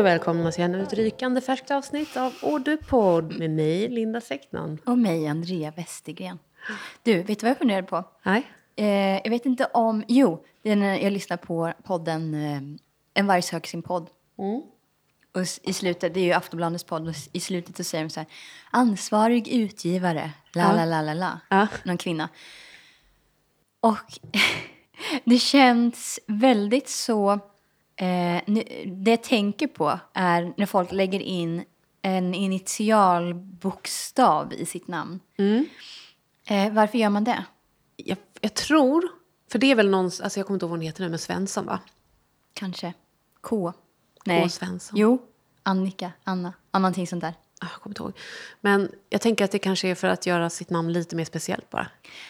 Och välkomna till ännu ett rykande färskt avsnitt av Ordupodd med mig, Linda Säcknan. Och mig, Andrea Westergren. Du, vet du vad jag funderar på? Nej. Eh, jag vet inte om... Jo, jag lyssnar på podden eh, En varg söker sin podd. Mm. Och i slutet, det är ju Aftonbladets podd, och i slutet så säger de så här Ansvarig utgivare, la Ja. la la la la. Ja. Någon kvinna. Och det känns väldigt så... Eh, nu, det jag tänker på är när folk lägger in en initialbokstav i sitt namn. Mm. Eh, varför gör man det? Jag, jag tror, för det är väl någon, alltså jag kommer inte ihåg vad hon heter nu, men Svensson va? Kanske K? K. Svensson. Jo, Annika, Anna, någonting sånt där. Ah, Jag kommer inte ihåg. Men jag tänker att det kanske är för att göra sitt namn lite mer speciellt bara.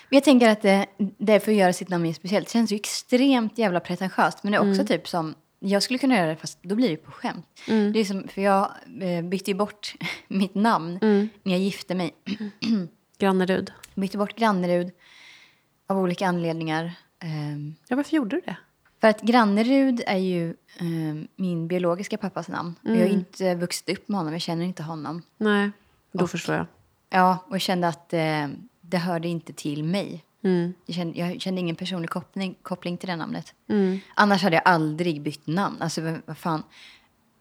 Jag tänker att det, det är för att göra sitt namn mer speciellt. Det känns ju extremt jävla pretentiöst. Men det är Mm. också typ som, jag skulle kunna göra det fast då blir det på skämt. Mm. Det är som, för jag eh, bytte ju bort mitt namn Mm. när jag gifte mig. Grannerud. Bytte bort Grannerud av olika anledningar. Ehm, Ja, varför gjorde du det? För att Grannerud är ju eh, min biologiska pappas namn. Och Jag har Mm. inte vuxit upp med honom, jag känner inte honom. Nej, då förstår jag. Ja, och jag kände att eh, det hörde inte till mig. Mm. Jag kände, jag kände ingen personlig koppling, koppling till det namnet. Mm. Annars hade jag aldrig bytt namn. Alltså vad, fan,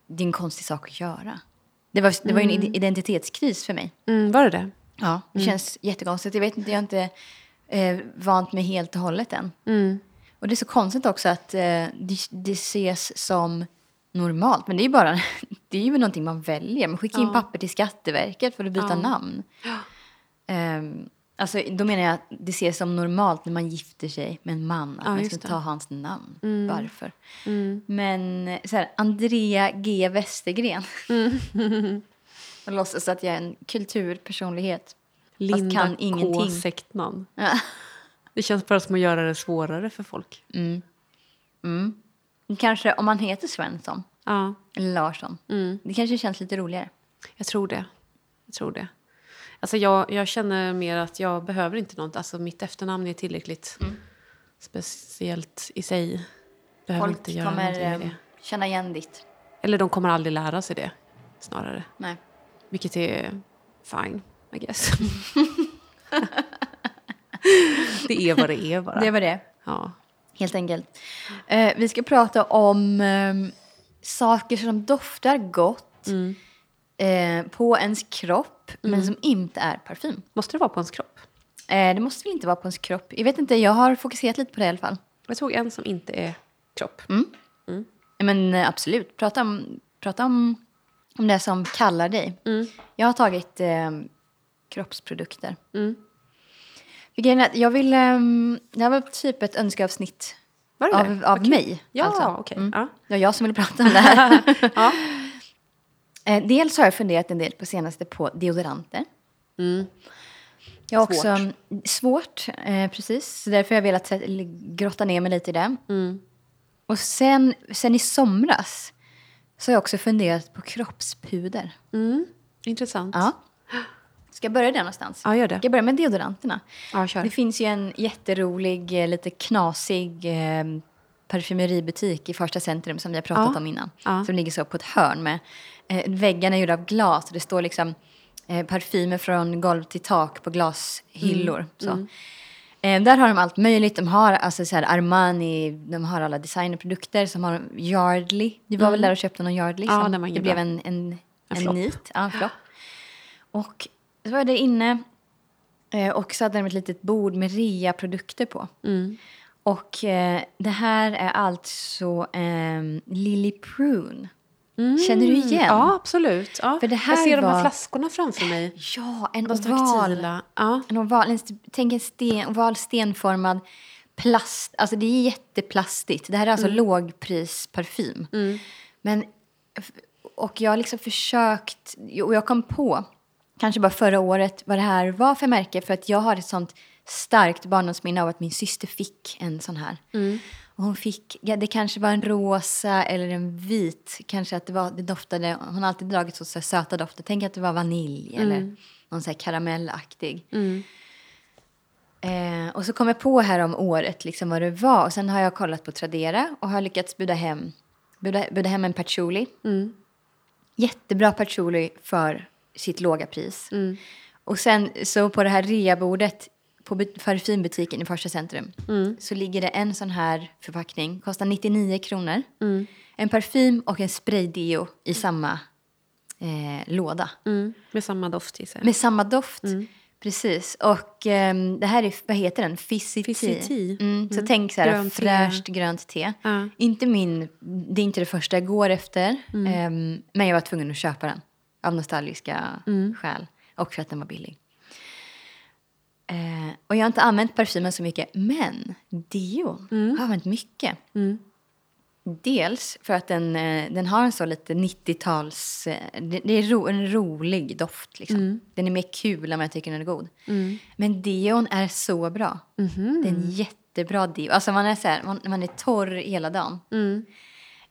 det är en konstig sak att göra. Det var, det var ju en id- identitetskris för mig. Mm, var det det? Ja, det känns jättekonstigt. Jag vet inte, jag har inte eh, vant mig helt och hållet än. Mm. Och det är så konstigt också att eh, det, det ses som normalt. Men det är ju bara det är ju någonting man väljer. Man skickar in Ja. papper till Skatteverket för att byta Ja. namn. Ehm, alltså, då menar jag att det ses som normalt när man gifter sig med en man. Att Ja, man ska det. ta hans namn. Mm. Varför? Mm. Men så här, Andrea G Westergren. Och låtsas att jag är en kulturpersonlighet. Linda kan K. ingenting. Sektman. Ja. Det känns bara som att göra det svårare för folk. Mm. Mm. Kanske om man heter Svensson Ja, eller Larsson. mm. Det kanske känns lite roligare. jag tror det. Jag tror det. Alltså jag, jag känner mer att jag behöver inte något. Alltså mitt efternamn är tillräckligt speciellt i sig. Behöver Folk inte göra kommer eh, känna igen ditt. Eller de kommer aldrig lära sig det, snarare. Nej. Vilket är fine, I guess. det är vad det är bara. Det var det, Ja. helt enkelt. Eh, vi ska prata om eh, saker som doftar gott Mm. eh, på ens kropp, men som inte är parfym. Måste det vara på ens kropp? Eh, det måste väl inte vara på ens kropp? Jag vet inte, jag har fokuserat lite på det i alla fall. Jag tog en som inte är kropp. Men eh, absolut, prata om, prata om, om det som kallar dig. Mm. Jag har tagit eh, kroppsprodukter. Mm. Jag vill... ehm, det här var typ ett önskeavsnitt Var det av, det? av kul. mig. Ja, alltså. okej. Mm. Ja. Det var jag som ville prata om det här. Ja. Eh, dels har jag funderat en del på senaste på deodoranter. Mm. Jag har också mm, svårt, eh, precis. Så därför har jag velat grotta ner mig lite i det. Mm. Och sen, sen i somras så har jag också funderat på kroppspuder. Mm. Intressant. Ja. Ska jag börja där någonstans? Ja, gör det. Ska jag börja med deodoranterna? Ja, kör. Det finns ju en jätterolig, eh, lite knasig eh, parfymeributik i Första Centrum som vi har pratat Ja. om innan. Ja. Som ligger så på ett hörn med eh, väggarna är gjorda av glas och det står liksom eh, parfymer från golv till tak på glashyllor. Mm. Så. Eh, där har de allt möjligt. De har alltså så här Armani, de har alla designerprodukter. Som har Yardley. Du var väl där och köpte någon Yardley? Mm. Ja, som det blev en, en, en, flopp. nit. Ja, en flopp. Och så var jag där inne eh, och så hade de ett litet bord med rea-produkter på. Mm. Och eh, det här är alltså eh, Lily Prune. Känner du igen? Ja, absolut. Ja. För det här jag ser de här var- flaskorna framför mig. Ja, en oval. Ja. En oval, en, tänk en sten, oval stenformad plast. Alltså det är jätteplastigt. Det här är alltså lågprisparfym. Men, och jag har liksom försökt, och jag kom på, kanske bara förra året, vad det här var för märke. För att jag har ett sånt starkt barndomsminne av att min syster fick en sån här. Och hon fick, ja, det kanske var en rosa eller en vit. Kanske att det, var, det doftade, hon har alltid dragit så, så söta dofter. Tänk att det var vanilj eller någon så här karamellaktig. Eh, och så kom jag på här om året liksom vad det var. Och sen har jag kollat på Tradera och har lyckats buda hem Budde, budde hem en patchouli. Jättebra patchouli för sitt låga pris. Och sen så på det här reabordet på bu- parfymbutiken i Farsta centrum så ligger det en sån här förpackning, kostar 99 kronor. En parfym och en spraydeo i samma eh, låda. Mm. Med samma doft gissar jag. Med samma doft. Precis. Och ehm, det här är, vad heter den? Fizzy, Fizzy tea. Mm, så tänk så här, Grönt te. fräscht grönt te. Ja. Inte min, det är inte det första jag går efter. ehm, men jag var tvungen att köpa den. Av nostalgiska skäl. Och för att den var billig. Eh, och jag har inte använt parfymen så mycket. Men deon har jag använt mycket. Dels för att den, eh, den har en så lite 90-tals... eh, Det, är ro, en rolig doft. Liksom. Den är mer kul än vad jag tycker den är god. Men deon är så bra. Det är en jättebra deo. Alltså man är, så här, man, man är torr hela dagen.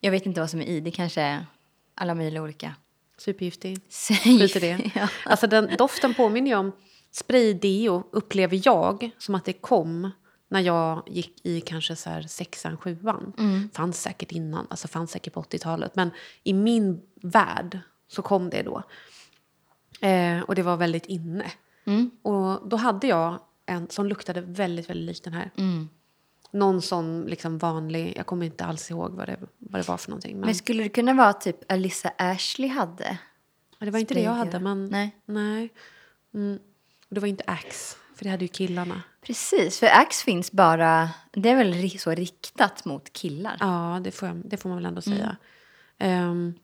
Jag vet inte vad som är i. Det kanske är alla möjliga olika. Supergiftig. Skit i det. ja. Alltså den doften påminner ju om spraydeo upplever jag som att det kom när jag gick i kanske så här sexan, sjuan. Fanns säkert innan, alltså fanns säkert på 80-talet. Men i min värld så kom det då. Eh, och det var väldigt inne. Och då hade jag en som luktade väldigt, väldigt likt den här. Någon sån liksom vanlig, jag kommer inte alls ihåg vad det, vad det var för någonting. Men, Men skulle det kunna vara typ Alyssa Ashley hade? Det var inte det jag hade, men... Nej. nej. Mm. Och det var inte Axe, för det hade ju killarna. Precis, för Axe finns bara... Det är väl så riktat mot killar? Ja, det får, jag, det får man väl ändå säga. Ehm,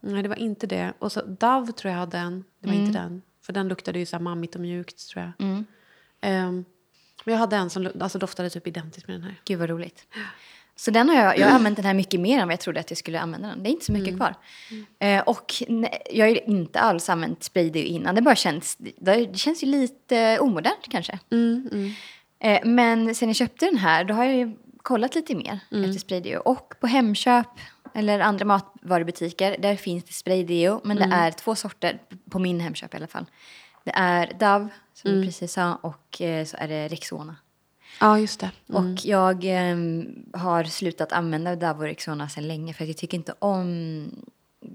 nej, det var inte det. Och så Dove tror jag hade en. Det var inte den. För den luktade ju så här mammigt och mjukt, tror jag. Ehm, men jag hade en som alltså, doftade typ identiskt med den här. Gud vad roligt. Så den har jag, jag har använt den här mycket mer än vad jag trodde att jag skulle använda den. Det är inte så mycket kvar. Eh, och jag har inte alls använt spraydeo innan. Det bara känns, det, känns ju lite omodernt kanske. Eh, men sen jag köpte den här då har jag ju kollat lite mer efter spraydeo. Och på Hemköp eller andra matvarubutiker där finns det spraydeo. Men det är två sorter, på min Hemköp i alla fall. Det är Dove, som du precis sa, och eh, så är det Rexona. Ja, just det. Och jag ehm, har slutat använda Davo och Rexona sedan länge för att jag tycker inte om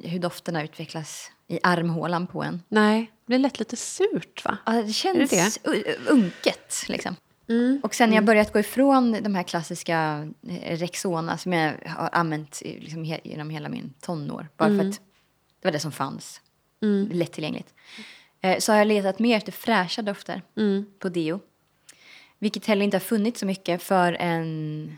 hur dofterna utvecklas i armhålan på en. Nej, det blir lätt lite surt, va? Ja, det känns det u- unket liksom. Och sen när jag börjat gå ifrån de här klassiska eh, Rexona som jag har använt liksom, he- genom hela min tonår. Bara för att det var det som fanns. Lättillgängligt. Eh, så har jag letat mer efter fräscha dofter på deo. Vilket heller inte har funnits så mycket för en...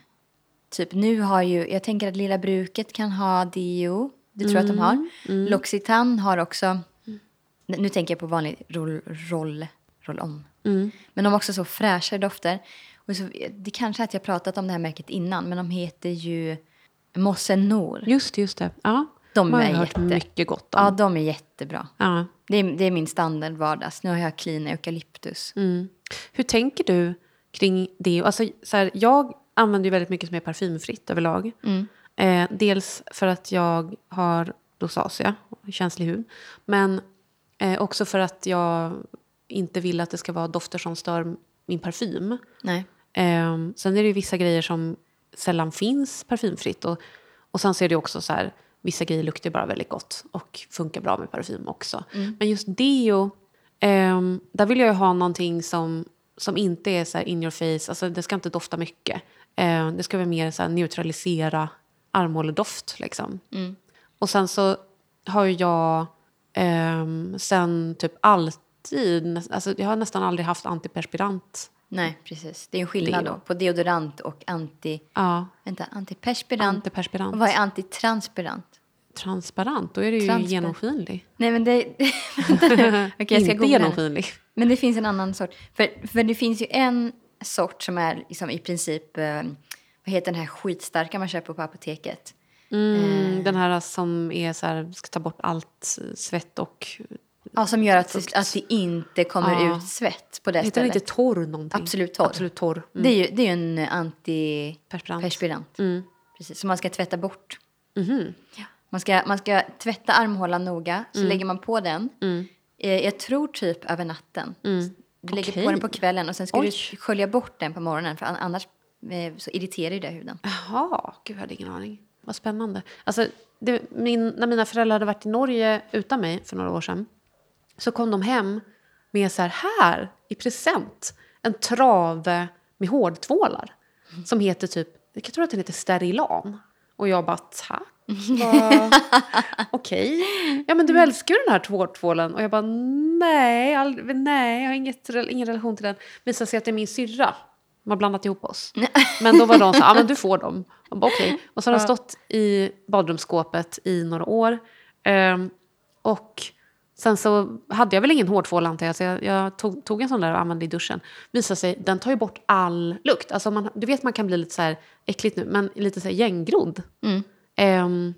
Typ nu har ju... Jag tänker att Lilla Bruket kan ha deo. Det tror jag att de har. L'Occitane har också... Nu tänker jag på vanlig roll, roll, roll-on. Men de har också så fräscha dofter. Och så, det kanske är att jag pratat om det här märket innan, men de heter ju Mosse Nor. Just det, just det. Ja, De har jag är hört jätte- mycket gott om. Ja, de är jättebra. Ja. Det är, det är min standard vardags. Nu har jag clean eukalyptus. Mm. Hur tänker du kring det? Alltså, så här, jag använder ju väldigt mycket som är parfymfritt överlag. Eh, dels för att jag har rosacea, känslig hud. Men eh, också för att jag inte vill att det ska vara dofter som stör min parfym. Nej. Eh, sen är det ju vissa grejer som sällan finns parfymfritt. Och, och sen så är det också så här, vissa grejer luktar bara väldigt gott och funkar bra med parfym också. Men just deo, ehm, där vill jag ju ha någonting som, som inte är så här in your face, alltså det ska inte dofta mycket. Eh, det ska vara mer så neutralisera armhåledoft liksom. Och sen så har jag ehm, sen typ alltid, alltså jag har nästan aldrig haft antiperspirant. Nej, precis. Det är en skillnad då på deodorant och anti... Ja, Vänta, antiperspirant. antiperspirant. Och vad är antitranspirant? Transparent, då är det ju genomskinlig. Nej, men det... Okej, jag ska inte genomskinlig. Men det finns en annan sort. För, för det finns ju en sort som är liksom i princip... Eh, vad heter den här skitstarka man köper på apoteket? Mm, Den här som är så här, ska ta bort allt svett och... Ja, som gör att, att det inte kommer Ja. ut svett på det Heter stället. inte torr någonting? Absolut torr. Absolut torr. Mm. Det är ju, det är ju en antiperspirant. Perspirant. Mm. Precis, som man ska tvätta bort. Ja. Man, ska, man ska tvätta armhålan noga, så Mm. lägger man på den. Eh, jag tror typ över natten. Du lägger Okej. på den på kvällen och sen ska Oj. du skölja bort den på morgonen för an- annars eh, så irriterar det huden. Jaha, gud jag hade ingen aning. vad spännande. Alltså, det, min, när mina föräldrar hade varit i Norge utan mig för några år sedan så kom de hem med så här, här i present en trave med hårtvålar som heter typ, jag tror att den heter Sterilan. Och jag bara, tack. Okej. Ja, men du älskar ju den här hårtvålen. Och jag bara, nej, aldrig, nej jag har inget, ingen relation till den. Visar sig att det är min syrra. De har blandat ihop oss. Men då var de så ja men du får dem. Jag bara, okej. Och så har de stått i badrumsskåpet i några år. Ehm, och sen så hade jag väl ingen hårtvål antar jag, så jag, jag tog, tog en sån där och använde i duschen. Visar sig, den tar ju bort all lukt. Alltså man, du vet man kan bli lite så här äckligt nu, men lite så här gänggrodd. Ehm,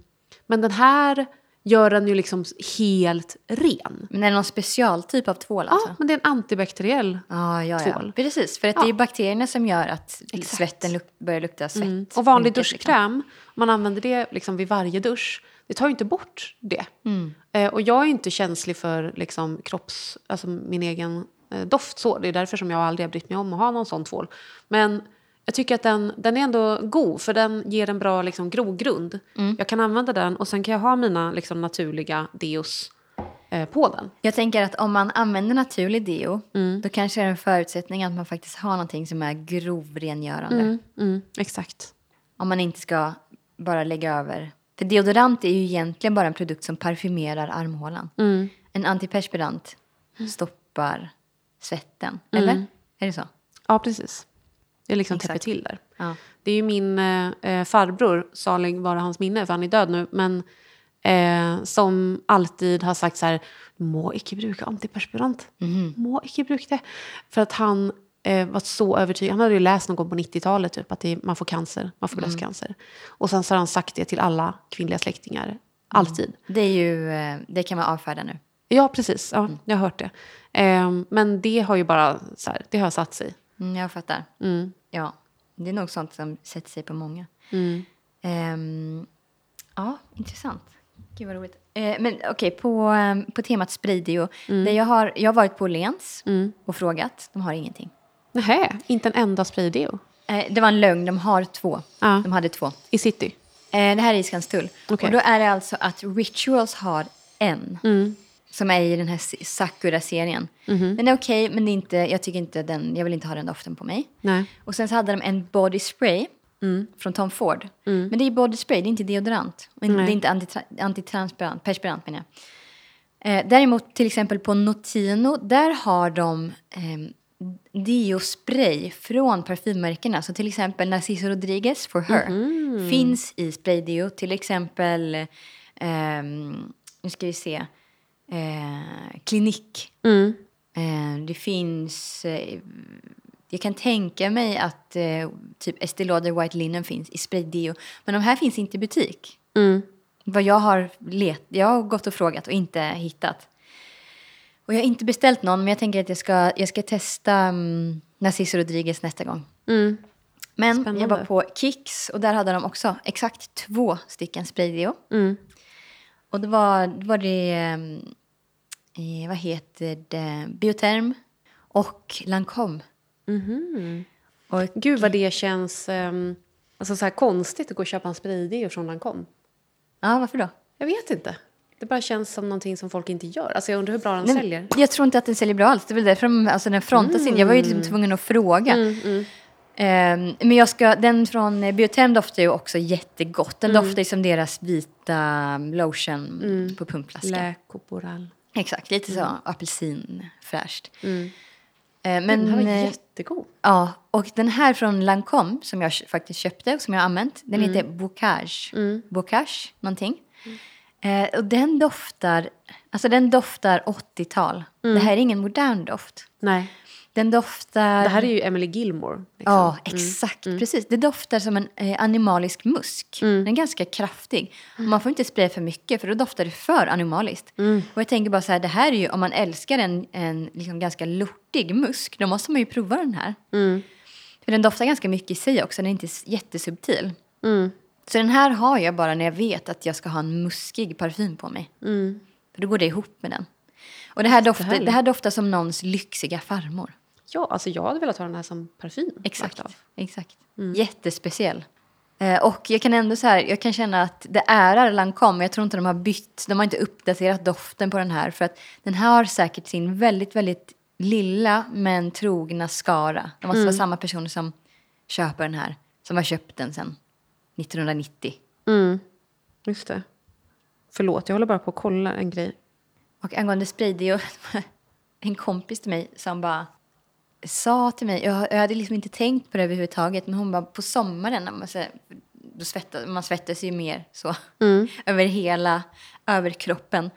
men den här gör den ju liksom helt ren. Men är det någon specialtyp av tvål Ja, alltså? men det är en antibakteriell. Ja, ja, ja. tvål. Precis, för att det är ju bakterierna som gör att svetten luk- börjar lukta svett. Mm. Och vanlig Mycket, liksom. duschkräm, om man använder det liksom vid varje dusch, det tar ju inte bort det. Mm. Eh, och jag är inte känslig för liksom, kropps, alltså min egen eh, doft. Så. Det är därför som jag aldrig har brytt mig om att ha någon sån tvål. Men jag tycker att den, den är ändå god, för den ger en bra liksom, grogrund. Mm. Jag kan använda den och sen kan jag ha mina liksom, naturliga deos eh, på den. Jag tänker att om man använder naturlig deo, Mm. då kanske det är en förutsättning att man faktiskt har någonting som är grovrengörande. Mm, exakt. Om man inte ska bara lägga över. För deodorant är ju egentligen bara en produkt som parfymerar armhålan. Mm. En antiperspirant stoppar svetten. Eller? Är det så? Ja, precis. Det liksom täpper till där. Ja. Det är ju min eh, farbror, salig vara hans minne, för han är död nu, men eh, som alltid har sagt så här, må icke bruka antiperspirant. Må icke bruka det. För att han eh, var så övertygad, han hade ju läst någon gång på 90-talet typ, att det, man får cancer, man får bröstcancer. Och sen så har han sagt det till alla kvinnliga släktingar, alltid. Det, är ju, eh, det kan man avfärda nu. Ja, precis. Ja, Jag har hört det. Eh, men det har ju bara så här, det har satt sig. Mm, jag fattar. Mm. Ja, det är nog sånt som sätter sig på många. Mm. Ehm, ja, intressant. Gud vad roligt. Eh, men okej, på, ehm, på temat spridio. Mm. Där jag, har, jag har varit på Lens och frågat. De har ingenting. Nähä, inte en enda spraydeo Eh, det var en lögn, de har två. Ja. De hade två. i city. Eh, det här är i Skanstull. Okej. Och då är det alltså att Rituals har en. Mm. Som är i den här se- Sakura-serien. Mhm. Den är okej, men det är inte, jag tycker inte den, jag vill inte ha den doften på mig. Nej. Och sen så hade de en body spray Mm. från Tom Ford. Men det är body spray, det är inte deodorant. Och det är inte antitra- antitransparent, perspirant menar jag. Eh, däremot till exempel på Notino, där har de eh, deo-spray från parfymmärkena. Så till exempel Narciso Rodriguez for her finns i spraydeo. Till exempel, ehm, nu ska vi se, eh, Clinique. Mm. Eh, det finns... Eh, jag kan tänka mig att eh, typ Estée Lauder White Linen finns i spraydeo. Men de här finns inte i butik. Mm. Vad jag har let, jag har gått och frågat och inte hittat. Och jag har inte beställt någon, men jag tänker att jag ska, jag ska testa um, Narciso Rodriguez nästa gång. Mm. Men Spännande. jag var på Kicks och där hade de också exakt två stycken spraydeo. Mm. Och då var, då var det, um, eh, vad heter det, Bioterm och Lancome. Mhm. Och Gud vad det känns ehm, alltså så här konstigt att gå och köpa en spraydeo från Lancome. Ja, varför då? Jag vet inte. Det bara känns som någonting som folk inte gör. Alltså jag undrar hur bra den Nej, säljer. Jag tror inte att den säljer bra alls. Det är väl därför de, alltså den frontas in. Jag var ju liksom tvungen att fråga. Mm, Ehm, men jag ska, den från Bioterm doftar ju också jättegott. Den Mm. doftar ju som deras vita lotion på pumpflaskan. Le Corporal. Exakt, lite så apelsinfräscht. Mm. Men den här var eh, jättegod. ja, och den här från Lancome som jag faktiskt köpte och som jag har använt, den Mm. heter Bocage. Bocage, någonting. Eh, och den doftar, alltså den doftar 80-tal. Mm. Det här är ingen modern doft. Nej. Den doftar... Det här är ju Emily Gilmore. Liksom. Ja, exakt. Precis. Det doftar som en eh, animalisk musk. Den är ganska kraftig. Och man får inte spraya för mycket för då doftar det för animaliskt. Och jag tänker bara så här, det här är ju, om man älskar en, en liksom ganska lortig musk, då måste man ju prova den här. För den doftar ganska mycket i sig också, den är inte jättesubtil. Mm. Så den här har jag bara när jag vet att jag ska ha en muskig parfym på mig. Mm. För då går det ihop med den. Och det här, doftar, det här doftar som någons lyxiga farmor. Ja, alltså jag hade velat ha den här som parfym. Exakt. exakt. Jättespeciell. Eh, och jag kan ändå så här, jag kan känna att det är Lancome. Jag tror inte de har bytt, de har inte uppdaterat doften på den här. För att den här har säkert sin väldigt, väldigt lilla men trogna skara. Det måste vara samma personer som köper den här, som har köpt den sedan 1990. Mm. Just det. Förlåt, jag håller bara på att kolla en grej. Och angående spray, det är en kompis till mig som bara sa till mig, jag, jag hade liksom inte tänkt på det överhuvudtaget, men hon bara på sommaren, när man, så, då svettas, man svettas ju mer så, över hela överkroppen.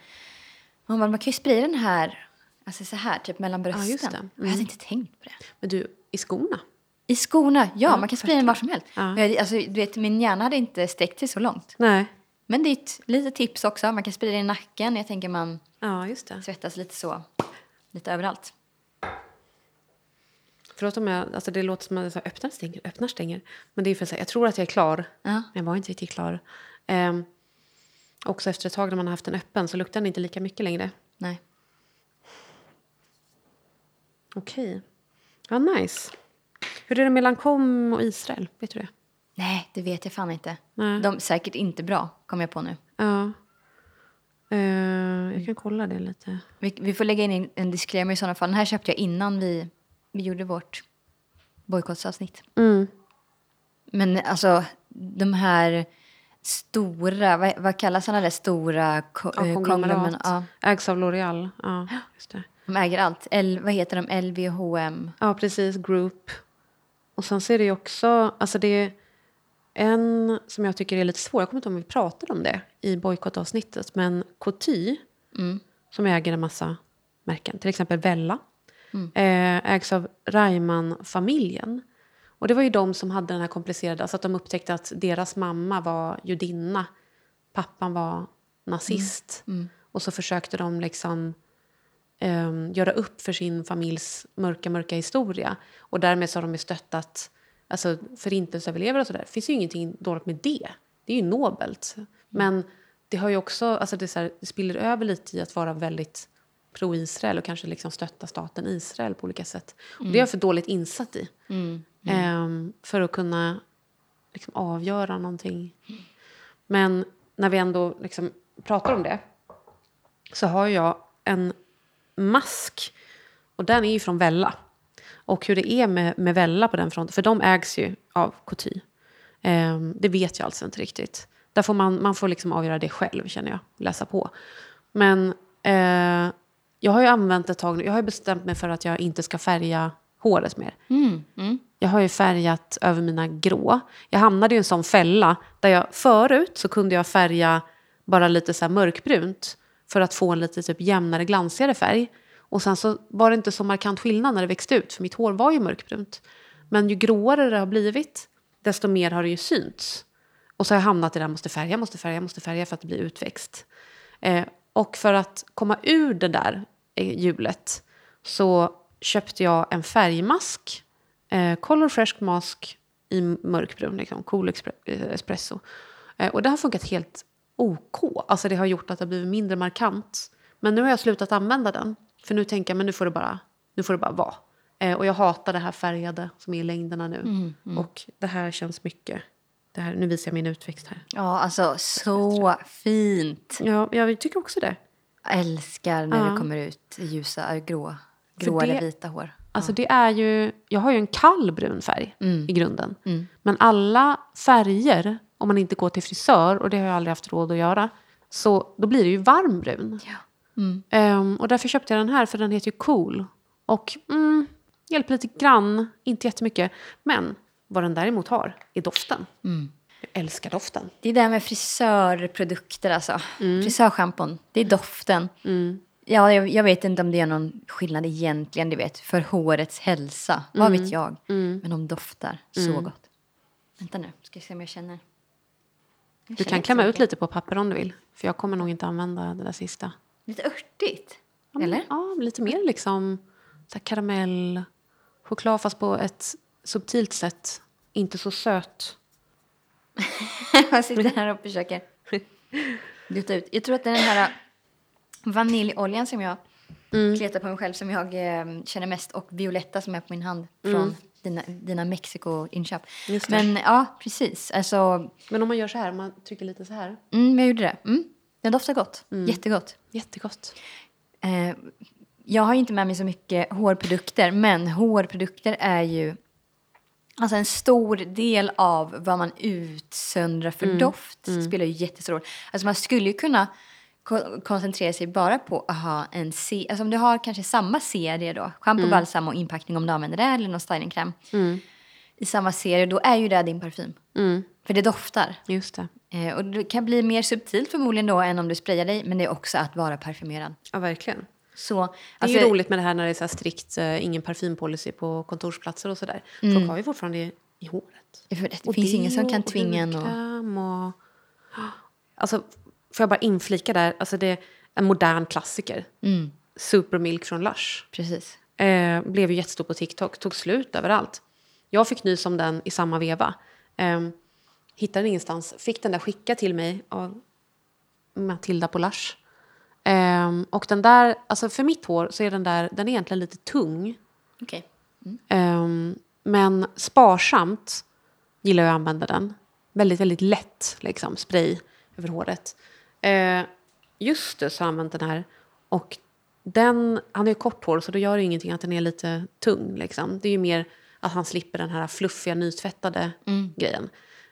Hon bara, man kan ju spraya den här, alltså så här, typ mellan brösten. det. Och Jag hade inte tänkt på det. Men du, i skorna? I skorna, ja, man kan spraya den var som helst. Ja. Jag, alltså, du vet, min hjärna hade inte sträckt sig så långt. Nej. Men det är ett litet tips också, man kan spraya den i nacken. Jag tänker man Ja, svettas lite så, lite överallt. Förlåt om jag, alltså det låter som att jag öppnar, stänger, öppnar, stänger. Men det är för att jag tror att jag är klar. Ja. Men jag var inte riktigt klar. Ehm, också efter ett tag när man har haft den öppen så luktar den inte lika mycket längre. Nej. Okej. Ja, nice. Hur är det med Lancome och Israel? Vet du det? Nej, det vet jag fan inte. Nej. De är säkert inte bra, kommer jag på nu. Ja. Eh, jag kan kolla det lite. Vi, vi får lägga in en disclaimer i sådana fall. Den här köpte jag innan vi, vi gjorde vårt bojkottsavsnitt. Mm. Men alltså, de här stora, vad, vad kallas sådana där stora ko- Ja, eh, konglomerat. Ja, Ägs av L'Oreal. Ja, just det. de äger allt. L, vad heter de? LVHM. Ja, precis. Group. Och sen så är det ju också, alltså det är en som jag tycker är lite svår, jag kommer inte ihåg om vi pratade om det i bojkottavsnittet, men Coty, som äger en massa märken, till exempel Vella, eh, ägs av Reimann-familjen. Och det var ju de som hade den här komplicerade, alltså att de upptäckte att deras mamma var judinna, pappan var nazist. Och så försökte de liksom um, göra upp för sin familjs mörka, mörka historia. Och därmed så har de ju stöttat alltså, förintelseöverlevare och sådär. Det finns ju ingenting dåligt med det. Det är ju nobelt. Men det har ju också, alltså det, så här, det spiller över lite i att vara väldigt pro-Israel och kanske liksom stötta staten Israel på olika sätt. Och det är jag för dåligt insatt i. Ehm, för att kunna liksom avgöra någonting. Men när vi ändå liksom pratar om det så har jag en mask. Och den är ju från Vella. Och hur det är med, med Vella på den fronten, för de ägs ju av Coty. Ehm, det vet jag alltså inte riktigt. Där får man, man får liksom avgöra det själv, känner jag. Läsa på. Men eh, jag har ju använt ett tag nu, jag har bestämt mig för att jag inte ska färga håret mer. Jag har ju färgat över mina grå. Jag hamnade i en sån fälla där jag förut så kunde jag färga bara lite så mörkbrunt för att få en lite typ jämnare, glansigare färg. Och sen så var det inte så markant skillnad när det växte ut, för mitt hår var ju mörkbrunt. Men ju gråare det har blivit, desto mer har det ju synts. Och så har jag hamnat i det här, måste färga, måste färga, måste färga för att det blir utväxt. Eh, och för att komma ur det där hjulet så köpte jag en färgmask, eh, Color Fresh Mask i mörkbrun, liksom, cool eh, espresso. Eh, och det har funkat helt OK. Alltså det har gjort att det har blivit mindre markant. Men nu har jag slutat använda den. För nu tänker jag, men nu får det bara, nu får det bara vara. Eh, och jag hatar det här färgade som är i längderna nu. Och det här känns mycket. Det här, nu visar jag min utväxt här. Ja, alltså så fint. Ja, jag tycker också det. Jag älskar när Ja. det kommer ut ljusa, äh, grå, grå eller vita hår. Alltså det är ju, jag har ju en kall brun färg i grunden. Men alla färger, om man inte går till frisör, och det har jag aldrig haft råd att göra, så då blir det ju varm brun. Ehm, och därför köpte jag den här, för den heter ju Cool. Och mm, hjälper lite grann, inte jättemycket. Men vad den däremot har är doften. Jag älskar doften. Det är det här med frisörprodukter alltså. Mm. Frisörschampon, det är doften. Ja, jag, jag vet inte om det är någon skillnad egentligen, du vet, för hårets hälsa. Vad Mm. vet jag? Men de doftar så gott. Vänta nu, ska jag se om jag känner. Jag Du känner kan klämma ut lite på papper om du vill. För jag kommer nog inte använda det där sista. Lite örtigt. Ja, Eller? Ja, lite mer liksom så karamell, choklad fast på ett subtilt sätt. Inte så söt. jag sitter här och försöker dutta ut. Jag tror att det är den här vaniljoljan som jag Mm. kletar på mig själv som jag eh, känner mest och violetta som är på min hand från dina, dina Mexiko-inköp. Men ja, precis. Alltså, Men om man gör så här, om man trycker lite så här. mm, jag gjorde det. Mm. Den doftar gott. Jättegott. Jättegott. Eh, jag har inte med mig så mycket hårprodukter, men hårprodukter är ju alltså en stor del av vad man utsöndrar för doft. spelar ju jättestor roll. Alltså man skulle ju kunna ko- koncentrera sig bara på att ha en serie. Alltså om du har kanske samma serie då, schampo, balsam och inpackning om du använder det, eller någon stylingkräm. I samma serie, då är ju det din parfym. För det doftar. Just det. Eh, och det kan bli mer subtilt förmodligen då än om du sprayar dig, men det är också att vara parfymerad. Ja, verkligen. Så, Det är alltså, ju roligt med det här när det är så strikt, eh, ingen parfympolicy på kontorsplatser och sådär. Folk har ju fortfarande det i håret. för det, Och finns ingen som kan och tvinga en hudkräm och... Alltså, får jag bara inflika där, alltså det är en modern klassiker. Mm. Supermilk från Lush. Precis. Eh, blev ju jättestor på TikTok, tog slut överallt. Jag fick nys om den i samma veva. Eh, hittade den ingenstans, fick den där skickad till mig av Matilda på Lush. Eh, och den där, alltså för mitt hår så är den där, den är egentligen lite tung. Okej. Ehm, men sparsamt gillar jag att använda den. Väldigt, väldigt lätt liksom, spray över håret. Eh, just det, så har jag använt den här. Och den, han har ju kort hår så då gör det ingenting att den är lite tung. Liksom. Det är ju mer att han slipper den här fluffiga, nytvättade grejen.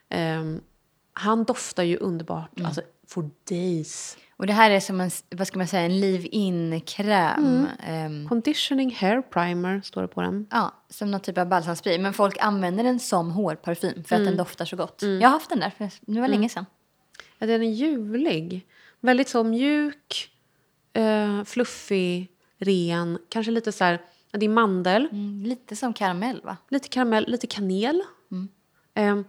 Ehm, han doftar ju underbart, alltså for days. Och det här är som en, vad ska man säga, en leave-in-kräm. Ehm, Conditioning hair primer står det på den. ja, som någon typ av balsamspray. Men folk använder den som hårparfym för att den doftar så gott. Jag har haft den där, för det var länge sedan. Ja, den är julig. Väldigt så mjuk, eh, fluffig, ren. Kanske lite så här, det är mandel, Mm, lite som karamell, va? lite karamell, lite kanel. Eh,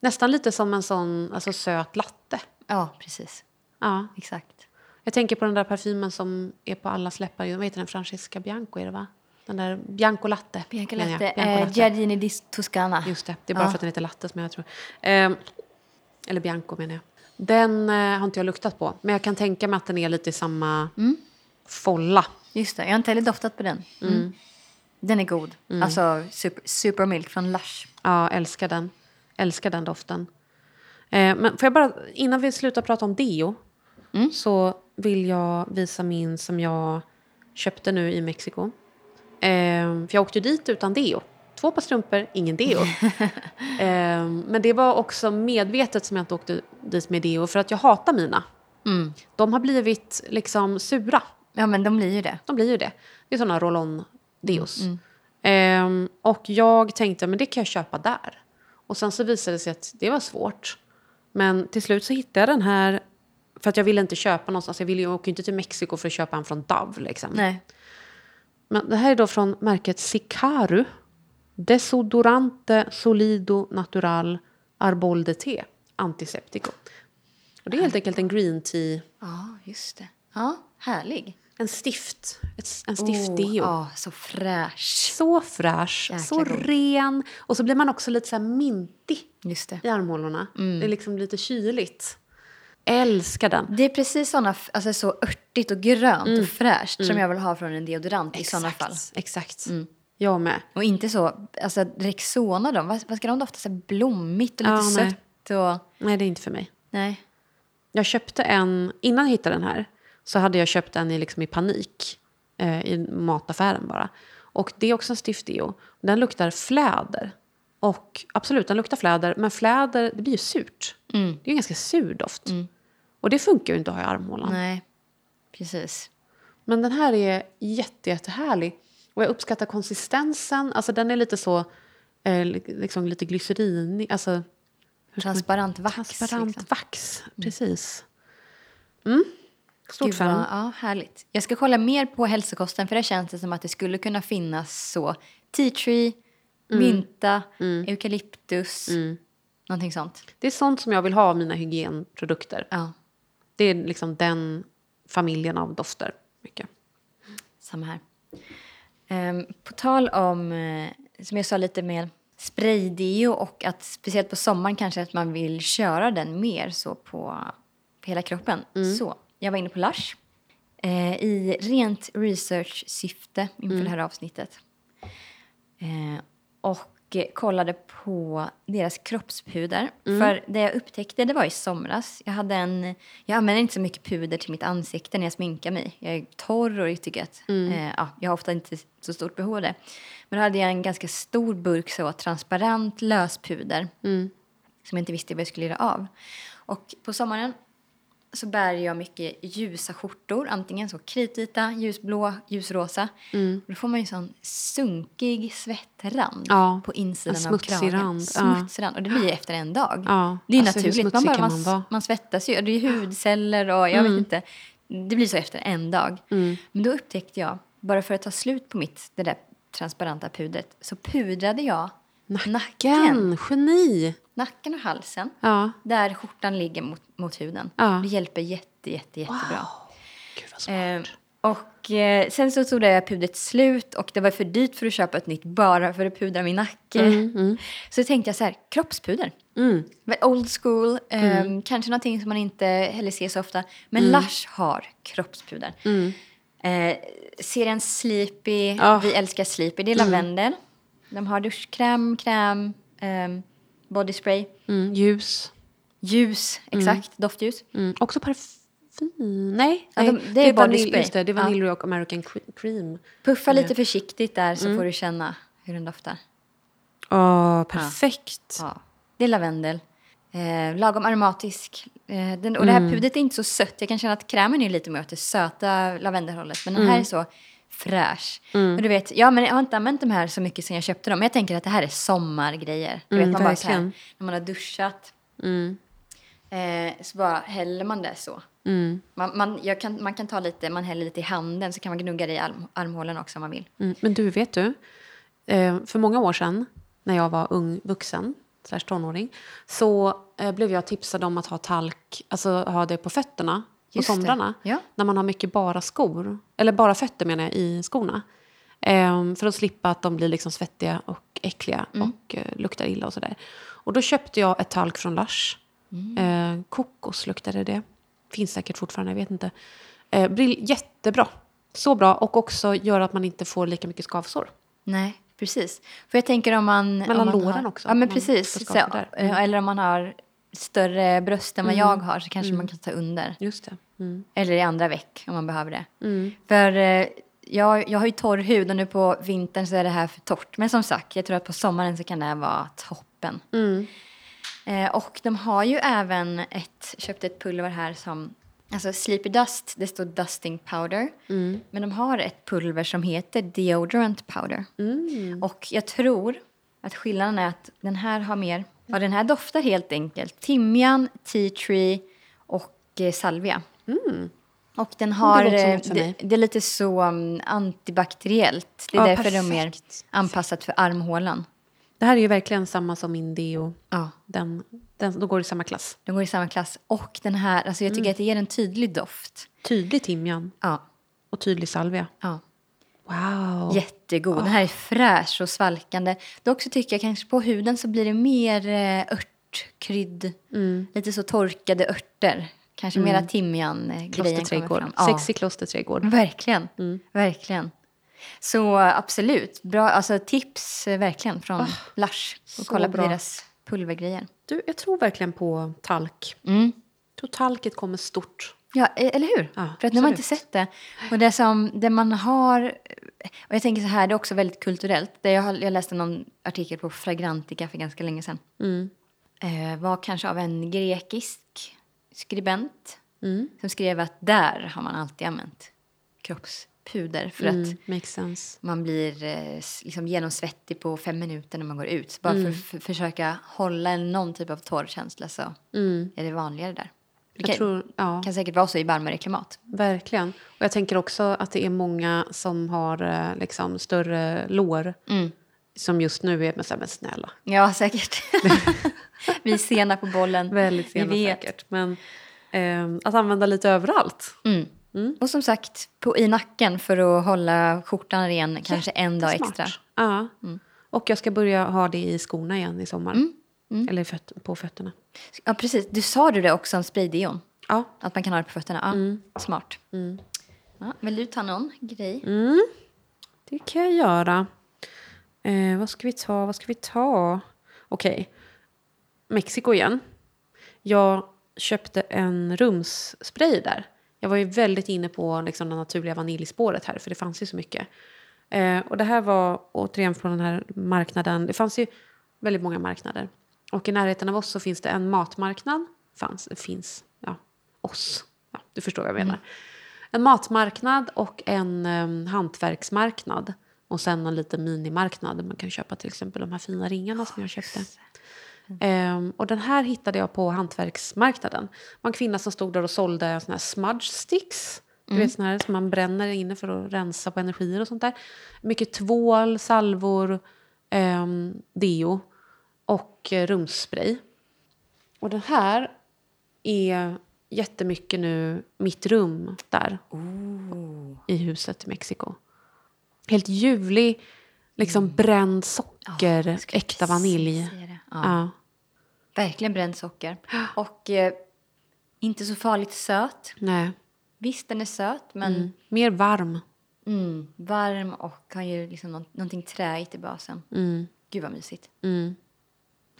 nästan lite som en sån alltså, söt latte. Ja, precis. Ja. Exakt. Jag tänker på den där parfymen som är på alla släppar. Vad heter den? Francesca Bianco är det va? Den där Bianco Latte. Jag. Latte. Bianco Eh, Latte. Giardini di Toscana. Just det, det är bara Ja. för att den heter Latte som jag tror. Eh, eller Bianco menar jag. Den eh, har inte jag luktat på. Men jag kan tänka mig att den är lite i samma folla. Just det, jag har inte heller doftat på den. Mm. Den är god. Alltså super, Supermilk från Lush. Ja, älskar den. Älskar den doften. Eh, men får jag bara, innan vi slutar prata om deo så vill jag visa min som jag köpte nu i Mexiko. Eh, för jag åkte dit utan deo. Två par strumpor, ingen deo. eh, men det var också medvetet som jag inte åkte dit med deo för att jag hatar mina. De har blivit liksom sura. Ja, men de blir ju det. De blir ju det. Det är sådana roll-on-deos. Ehm, och jag tänkte men det kan jag köpa där. Och sen så visade det sig att det var svårt. Men till slut så hittade jag den här för att jag ville inte köpa någonstans. Jag ville ju åka inte till Mexiko för att köpa en från Dove. Liksom. Nej. Men det här är då från märket Sicaru. Desodorante Solido Natural Arbol de Te Antiseptico. Och det är helt enkelt en green tea, Ja, just det. Ja, härlig. en stift, ett, en stiftdeo. Ja, så fräsch. Så fräsch, Jäkla så god. ren. Och så blir man också lite så mintig i armhålorna. Mm. Det är liksom lite kyligt. Älskar den. Det är precis såna, alltså så örtigt och grönt och fräscht som jag vill ha från en deodorant i såna fall. Mm. Exakt. Jag med. Och inte så, alltså Rexona de, vad, vad ska de dofta? Så blommigt och lite Ja, nej. sött och... Nej, det är inte för mig. Nej. Jag köpte en, innan jag hittade den här, så hade jag köpt en i, liksom i panik. Eh, I mataffären bara. Och det är också en stiftdeo. Den luktar fläder. Och absolut, den luktar fläder. Men fläder, det blir ju surt. Det är ju en ganska sur doft. Och det funkar ju inte att ha i armhålan. Nej, precis. Men den här är jätte, jättehärlig. Och jag uppskattar konsistensen. Alltså den är lite så, eh, liksom lite glycerinig. Alltså Transparent vax. transparent liksom. vax. Precis. Mm. Stort Gud, fan. ja, härligt. Jag ska kolla mer på hälsokosten för det känns det som att det skulle kunna finnas så tea tree, Mm. mynta, eukalyptus, någonting sånt. Det är sånt som jag vill ha av mina hygienprodukter. Ja, Det är liksom den familjen av dofter. Mycket. samma här. Ehm, på tal om, eh, som jag sa lite mer, spraydeo och att speciellt på sommaren kanske att man vill köra den mer så på, på hela kroppen. Så, jag var inne på Lush eh, i rent research-syfte inför det här avsnittet. Eh, och kollade på deras kroppspuder. För det jag upptäckte det var i somras. Jag, hade en, jag använder inte så mycket puder till mitt ansikte när jag sminkar mig. Jag är torr och tycker att eh, ja, jag har ofta inte så stort behov av det. Men då hade jag en ganska stor burk så transparent löspuder som jag inte visste vad jag skulle göra av. Och på sommaren så bär jag mycket ljusa skjortor, antingen så kritvita, ljusblå, ljusrosa. Mm. Då får man ju sån sunkig svettrand Ja, på insidan en av kragen. rand. Smutsig rand. Och det blir ju efter en dag. Ja, Det är alltså, naturligt. Man, bara, man, man man svettas ju. Det är hudceller och jag vet inte. Det blir så efter en dag. Mm. Men då upptäckte jag, bara för att ta slut på mitt det där transparenta pudret, så pudrade jag nacken. Nacken, geni! Nacken och halsen. Ja. Där skjortan ligger mot, mot huden. Ja. Det hjälper jätte, jätte, jättebra. Gud vad smart. Eh, och eh, sen så tog det här pudret slut och det var för dyrt för att köpa ett nytt bara för att pudra min nacke. Så då tänkte jag så här, kroppspuder. Mm. Old school, eh, kanske någonting som man inte heller ser så ofta. Men Lush har kroppspuder. Eh, serien Sleepy, Ah. vi älskar Sleepy, det är lavendel. De har duschkräm, kräm, ehm, body spray, Mm. Ljus. ljus, exakt, doftljus. Mm. Också parfym. Nej, Ja, nej. de- det är body vanilj- spray. Just det, det är Ja. vanilj och American cre- cream. Puffa lite försiktigt där så får du känna hur den doftar. Åh, perfekt. Ja, det är lavendel. Eh, lagom aromatisk. Eh, den, och det här pudret är inte så sött. Jag kan känna att krämen är lite mer åt det söta lavendelhållet. Men den här är så fräsch. Och du vet, ja, men jag har inte använt de här så mycket sen jag köpte dem. Men jag tänker att det här är sommargrejer. Du Mm, vet, man bara så här, när man har duschat. Mm. Eh, så bara häller man det så. Mm. Man, man, kan, man kan ta lite, man häller lite i handen så kan man gnugga det i arm, armhålan också om man vill. Mm. Men du, vet du? Eh, för många år sedan, när jag var ung vuxen, slash tonåring, så eh, blev jag tipsad om att ha talk, alltså ha det på fötterna på Just somrarna. Ja. När man har mycket bara skor, eller bara fötter menar jag, i skorna. Eh, för att slippa att de blir liksom svettiga och äckliga Mm. och eh, luktar illa och sådär. Och då köpte jag ett talk från Lush. Mm. Eh, kokos luktade det. Finns säkert fortfarande, jag vet inte. Eh, brill, jättebra. Så bra och också gör att man inte får lika mycket skavsår. Nej, precis. För jag tänker om man... Mellan om man låren har, också, Ja, men precis. Så, där. Mm. eh, Eller om man har större bröst än vad jag har så kanske man kan ta under. Just det. Mm. Eller i andra veck om man behöver det. Mm. För eh, jag, jag har ju torr hud och nu på vintern så är det här för torrt. Men som sagt, jag tror att på sommaren så kan det här vara toppen. Mm. Eh, och de har ju även ett, köpt ett pulver här som, alltså Sleepy Dust, det står Dusting Powder. Mm. Men de har ett pulver som heter Deodorant Powder. Mm. Och jag tror att skillnaden är att den här har mer, ja den här doftar helt enkelt timjan, tea tree och eh, salvia. Och den har, eh, det, mig. det är lite så um, antibakteriellt. Det är Ja, därför de är mer perfekt. anpassat för armhålan. Det här är ju verkligen samma som min deo. Ja. Den, den, då går det i samma klass. De går i samma klass. Och den här, alltså jag Mm. tycker att det ger en tydlig doft. Tydlig timjan Ja, och tydlig salvia. ja. Wow. Jättegod. Den här är fräsch och svalkande. Dock så tycker jag kanske på huden så blir det mer eh, örtkrydd. Mm. Lite så torkade örter. Kanske mera timjan-grejen kommer Klosterträdgård. fram. Ja, Sexig klosterträdgård. verkligen. Mm. Verkligen. Så absolut, bra, alltså tips eh, verkligen från Lush. så Och kolla på bra. deras pulvergrejer. Du, jag tror verkligen på talk. Mm. Jag tror talket kommer stort. Ja, e- eller hur? Ja, För att nu har man inte sett det. Och det som det man har... Och jag tänker så här, det är också väldigt kulturellt. Det jag, har, jag läste någon artikel på Fragrantica för ganska länge sedan. Mm. Eh, var kanske av en grekisk skribent. Mm. Som skrev att där har man alltid använt kroppspuder. För att Mm. Sense. man blir eh, liksom genomsvettig på fem minuter när man går ut. Så bara för att f- försöka hålla någon typ av torrkänsla så Mm. är det vanligare där. Det kan, tror, ja. kan säkert vara så i varmare klimat. Verkligen. Och jag tänker också att det är många som har eh, liksom, större lår. Mm. Som just nu är här, men snälla. Ja, säkert. Vi är sena på bollen. Väldigt sena Vi vet. säkert. Men ehm, att använda lite överallt. Mm. Och som sagt, på, i nacken för att hålla skjortan ren kanske en dag Smart. extra. Ja. Mm. Och jag ska börja ha det i skorna igen i sommar. Mm. Eller i föt- på fötterna. Ja, precis. Du sa du det också om spraydeon? Ja. Att man kan ha det på fötterna? Ja, Mm. smart. Ja, vill du ta någon grej? Det kan jag göra. Eh, vad ska vi ta? Vad ska vi ta? Okej. Mexiko igen. Jag köpte en rumsspray där. Jag var ju väldigt inne på liksom, det naturliga vaniljspåret här, för det fanns ju så mycket. Eh, och det här var återigen från den här marknaden. Det fanns ju väldigt många marknader. Och i närheten av oss så finns det en matmarknad. Fanns, finns, ja, oss. Ja, du förstår vad jag menar. En matmarknad och en um, hantverksmarknad. Och sen en liten minimarknad där man kan köpa till exempel de här fina ringarna som jag köpte. Um, och den här hittade jag på hantverksmarknaden. Det var en kvinna som stod där och sålde såna här smudge sticks. Du vet såna här som man bränner inne för att rensa på energier och sånt där. Mycket tvål, salvor, um, deo och rumsspray. Och den här är jättemycket nu mitt rum där. I huset i Mexiko. Helt ljuvlig, liksom bränd socker, skulle äkta vanilj. Ja. Ja. Verkligen bränt socker. Och eh, inte så farligt söt. Nej. Visst, den är söt, men Mm. Mer varm. mm, varm och har ju liksom nå- någonting träigt i basen. Mm. Gud vad mysigt. Mm.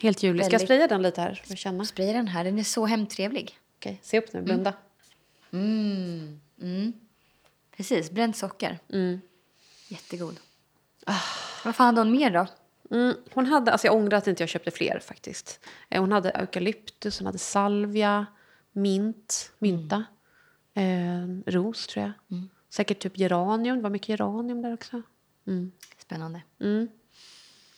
Helt ljuvlig. Ska jag spraya den lite här? För känna? Spraya den här, den är så hemtrevlig. Okej, se upp nu. Blunda. Mm. Mm. Precis, bränt socker. Mm. Jättegod. Vad fan hade hon mer då? Mm. Hon hade, alltså jag ångrar att inte jag köpte fler faktiskt. Eh, Hon hade eukalyptus, hon hade salvia, mint, mynta, eh, ros tror jag. Säkert typ geranium, det var mycket geranium där också. Mm. Spännande.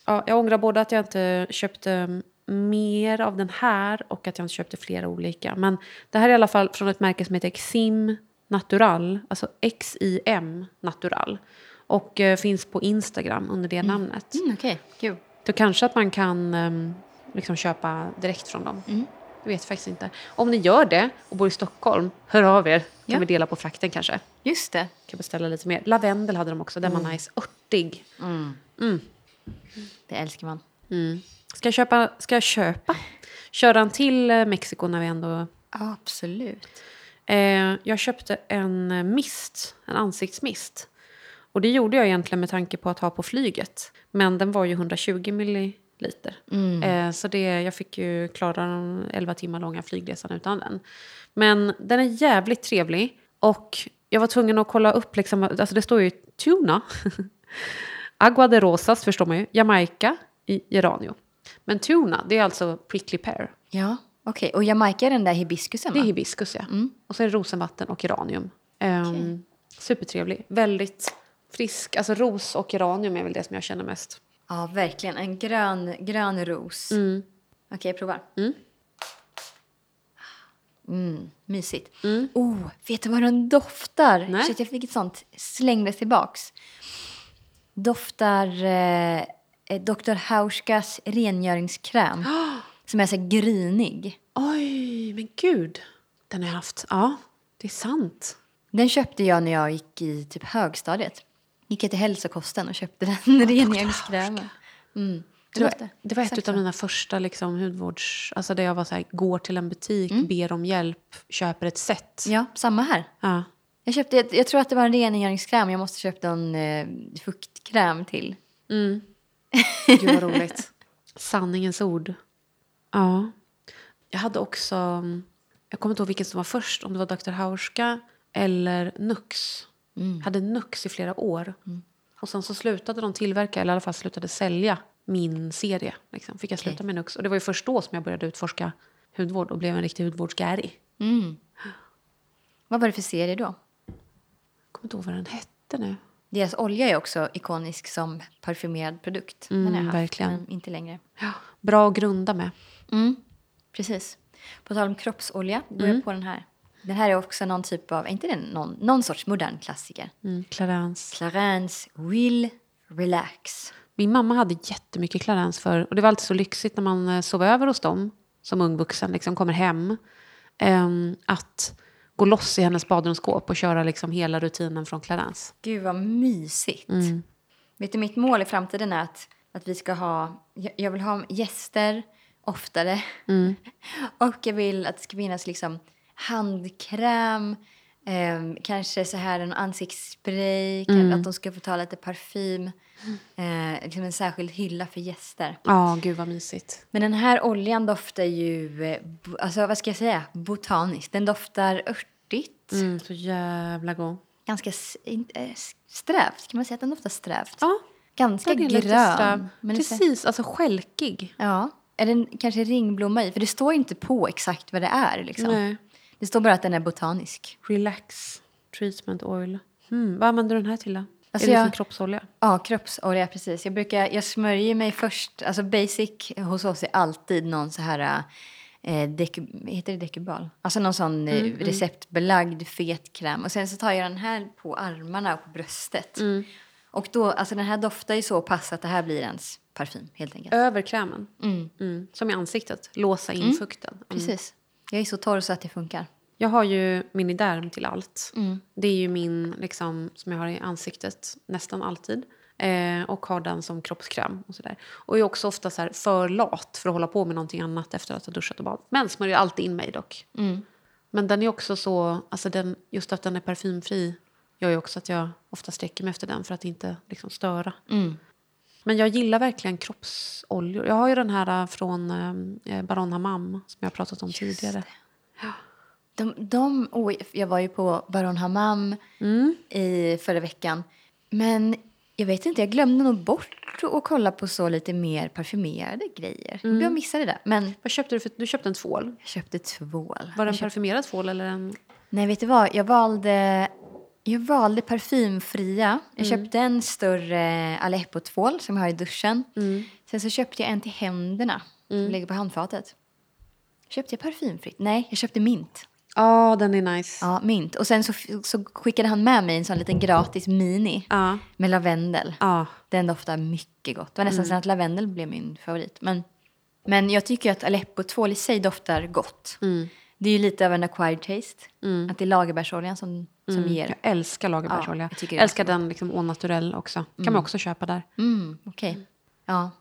Mm. Ja, jag ångrar både att jag inte köpte mer av den här och att jag inte köpte flera olika. Men det här är i alla fall från ett märke som heter Xim Natural, alltså X-I-M Natural. Och eh, finns på Instagram under det namnet. Mm, Okej, kul. Så kanske att man kan ehm, liksom köpa direkt från dem. Mm. Jag vet faktiskt inte. Om ni gör det och bor i Stockholm, hör av er. Kan Ja. vi dela på frakten kanske. Just det. Kan beställa lite mer. Lavendel hade de också, den var nice. Örtig. Mm. Det älskar man. Mm. Ska jag köpa? Ska jag köpa? Köra en till eh, Mexiko när vi ändå... Absolut. Eh, jag köpte en eh, mist, en ansiktsmist. Och det gjorde jag egentligen med tanke på att ha på flyget. Men den var ju 120 milliliter. Eh, så det, jag fick ju klara den 11 timmar långa flygresan utan den. Men den är jävligt trevlig. Och jag var tvungen att kolla upp, liksom, alltså det står ju tuna. Agua de Rosas förstår man ju. Jamaica i Geranio. Men tuna, det är alltså prickly pear. Ja, okej. Och Jamaica är den där hibiskusen, Det är va? hibiskus, ja. Och så är det rosenvatten och geranium. Um, Supertrevlig. Väldigt frisk. Alltså ros och geranium är väl det som jag känner mest. Ja, verkligen. En grön, grön ros. Mm. Okej, jag provar. Mm. Mm, mysigt. Mm. Oh, vet du vad den doftar? Nej. Shit, jag fick ett sånt. Slängdes tillbaks. Doftar eh, eh, Dr. Hauskas rengöringskräm. som är så här grynig. Oj, men gud. Den har jag haft. Ja, det är sant. Den köpte jag när jag gick i typ högstadiet. Gick jag till hälsokosten och köpte den rengöringskrämen. Mm. Det var, det var ett av mina första liksom, hudvårds... Alltså där jag var så här, går till en butik, ber om hjälp, köper ett set. Ja, samma här. Ja. Jag, köpte, jag, jag tror att det var en rengöringskräm. Jag måste köpa en eh, fuktkräm till. Mm. Gud vad roligt. Sanningens ord. Ja. Jag hade också... Jag kommer inte ihåg vilken som var först, om det var Dr. Hauska eller Nux. Jag hade Nux i flera år. Och sen så slutade de tillverka, eller i alla fall slutade sälja min serie. Liksom. Fick jag sluta Okej. med Nux. Och det var ju först då som jag började utforska hudvård och blev en riktig hudvårdsgäri. Mm. Vad var det för serie då? Kommer inte ihåg vad den hette nu. Deras olja är också ikonisk som parfymerad produkt. Den har jag haft, verkligen. men inte längre. Ja, bra att grunda med. Mm, precis. På tal om kroppsolja, går jag på den här. Den här är också någon typ av, är inte den någon, någon sorts modern klassiker? Mm, Clarence. Clarence Will Relax. Min mamma hade jättemycket Clarence för och det var alltid så lyxigt när man eh, sov över hos dem som ung vuxen, liksom kommer hem. ehm, att gå loss i hennes badrumsskåp och köra liksom hela rutinen från Clarence. Gud vad mysigt. Mm. Vet du, mitt mål i framtiden är att, att vi ska ha, jag, vill ha gäster oftare. Mm. Och jag vill att det ska finnas liksom handkräm, Ehm, kanske så här en ansiktsspray, Mm. att de ska få ta lite parfym. Eh, liksom en särskild hylla för gäster. Ja, gud vad mysigt. Men den här oljan doftar ju, eh, alltså vad ska jag säga, botaniskt. Den doftar örtigt. Mm, så jävla god. Ganska eh, strävt, kan man säga att den doftar strävt? Ja, Ganska verkligen lite grön. sträv. men lite- Precis, alltså skälkig. Ja. Är den kanske ringblomma i? För det står inte på exakt vad det är. Liksom. Nej. Det står bara att den är botanisk. Relax treatment oil. Mm, vad använder du den här till då? Alltså är det jag- som kroppsolja? Ja, kroppsolja precis. Jag brukar, jag smörjer mig först, alltså basic hos oss är alltid någon så här, eh, deku, heter det dekubal? Alltså någon sån eh, receptbelagd fet kräm. Och sen så tar jag den här på armarna och på bröstet. Och då, alltså den här doftar ju så pass att det här blir ens parfym helt enkelt. Över krämen. Mm. Mm. Som i ansiktet. Låsa in fukten. Mm. Precis. Jag är så torr så att det funkar. Jag har ju Miniderm till allt. Mm. Det är ju min liksom, som jag har i ansiktet nästan alltid. Eh, och har den som kroppskräm. Och, sådär. och är också ofta så för lat för att hålla på med någonting annat efter att ha duschat och badat. Men smörjer alltid in mig dock. Mm. Men den är också så, alltså den, just att den är parfymfri gör ju också att jag ofta sträcker mig efter den för att inte liksom, störa. Mm. Men jag gillar verkligen kroppsoljor. Jag har ju den här äh, från eh, Baron Hammam som jag pratat om tidigare. De, de, oj, jag var ju på Baron Hammam i förra veckan. Men jag vet inte, jag glömde nog bort att kolla på så lite mer parfymerade grejer. Jag missade det. Men Vad köpte du? För, du köpte en tvål. jag köpte tvål. Var det en köpte, parfymerad tvål eller en... nej, vet du vad? Jag valde, jag valde parfymfria. Jag köpte en större Aleppo-tvål som jag har i duschen. Sen så köpte jag en till händerna som ligger på handfatet. Köpte jag parfymfritt? Nej, jag köpte mint. Ja, den är nice. Ja, mint. Och sen så, så skickade han med mig en sån liten gratis mini Ja. med lavendel. ja. Den doftar mycket gott. Det var nästan så att lavendel blev min favorit. Men, men jag tycker att Aleppo-tvål i sig doftar gott. Det är ju lite av en acquired taste. Att det är lagerbärsoljan som, som ger. Jag älskar lagerbärsolja. Ja, jag älskar den liksom au naturel också. kan man också köpa där. Mm, Okej. Ja.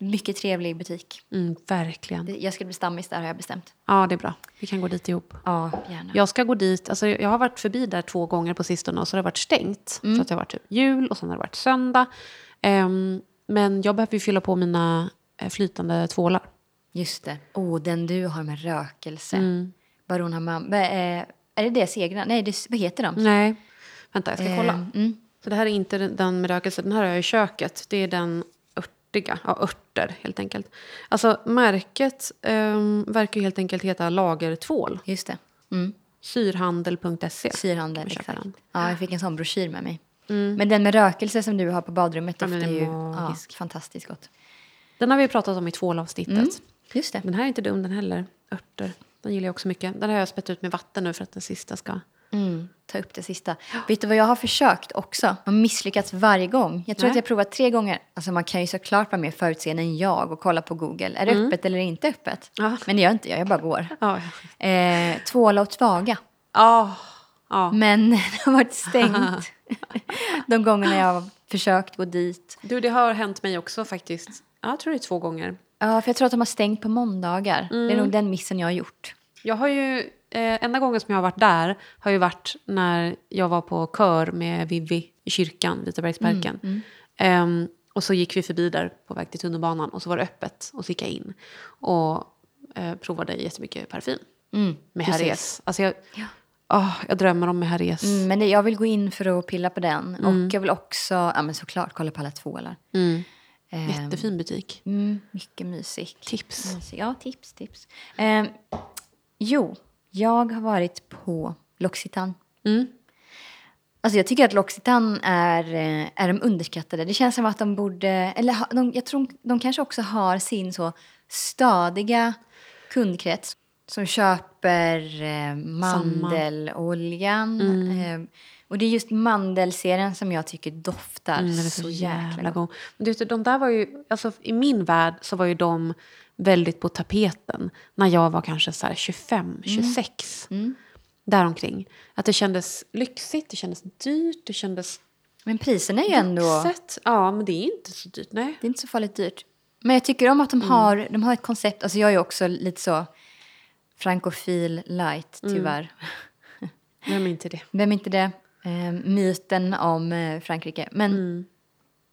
Mycket trevlig butik. Mm, verkligen. Jag ska bli stammis där har jag bestämt. Ja, det är bra. Vi kan gå dit ihop. Ja, gärna. Jag ska gå dit, alltså jag har varit förbi där två gånger på sistone och så har det varit stängt. För att det har varit typ jul och sen har det varit söndag. Ehm, men jag behöver ju fylla på mina eh, flytande tvålar. Just det. Oh, den du har med rökelse. Baron Hammam. Vad är- det det segrar? Nej, det, vad heter de? Nej, vänta jag ska kolla. Eh, mm. Så det här är inte den- med rökelse, den här har jag i köket. Det är den örtiga, ja örter helt enkelt. Alltså märket um, verkar helt enkelt heta lagertvål. Just det. Mm. Syrhandel.se. Syrhandel, exakt. den. Ja, jag fick en sån broschyr med mig. Men den med rökelse som du har på badrummet Ja, doftar ju ja, fantastiskt gott. Den har vi pratat om i tvålavsnittet. Mm. Just det. Den här är inte dum den heller. Örter. Den gillar jag också mycket. Den har jag spett ut med vatten nu för att den sista ska... Mm, ta upp det sista. Vet du vad jag har försökt också? Och misslyckats varje gång. Jag tror Nej. att jag har provat tre gånger. Alltså man kan ju såklart vara mer förutseende än jag och kolla på Google. Är det öppet eller inte öppet? Ja. Men det gör inte jag, jag bara går. Ja. Eh, tvåla och tvaga. Ja. ja. Men det har varit stängt. De gångerna jag har försökt gå dit. Du, det har hänt mig också faktiskt. Ja, jag tror det är två gånger. Ja, för jag tror att de har stängt på måndagar. Det är nog den missen jag har gjort. Jag har ju, eh, enda gången som jag har varit där har ju varit när jag var på kör med Vivi i kyrkan, Vitabergsparken. Ehm, och så gick vi förbi där på väg till tunnelbanan och så var det öppet och så gick jag in och eh, provade jättemycket parfym. Mm, med. Herrés. Alltså jag, åh, jag drömmer om med Herrés. Mm, men det, jag vill gå in för att pilla på den. Och jag vill också, ja men såklart, kolla på alla tvålar. Mm. Ehm, Jättefin butik. Mm, mycket mysigt. Tips. Mysigt. Ja, tips, tips. Ehm, jo, jag har varit på L'Occitane. Mm. Alltså jag tycker att L'Occitane är, eh, är de underskattade. Det känns som att de borde, eller de, jag tror de kanske också har sin så stadiga kundkrets som köper eh, mandeloljan. Eh, och det är just mandelserien som jag tycker doftar Mm, så, så jäkla gott. god. Men du vet, de där var ju, alltså, I min värld så var ju de väldigt på tapeten när jag var kanske så här 25, 26. Mm. Däromkring. Att det kändes lyxigt, det kändes dyrt, det kändes Men priserna är ju ändå... vuxet. Ja, men det är inte så dyrt. Nej. Det är inte så farligt dyrt. Men jag tycker om att Mm. de har, de har ett koncept. Alltså jag är också lite så frankofil light, Mm. tyvärr. Vem är inte det? Vem är inte det? Eh, myten om eh, Frankrike. Men Mm.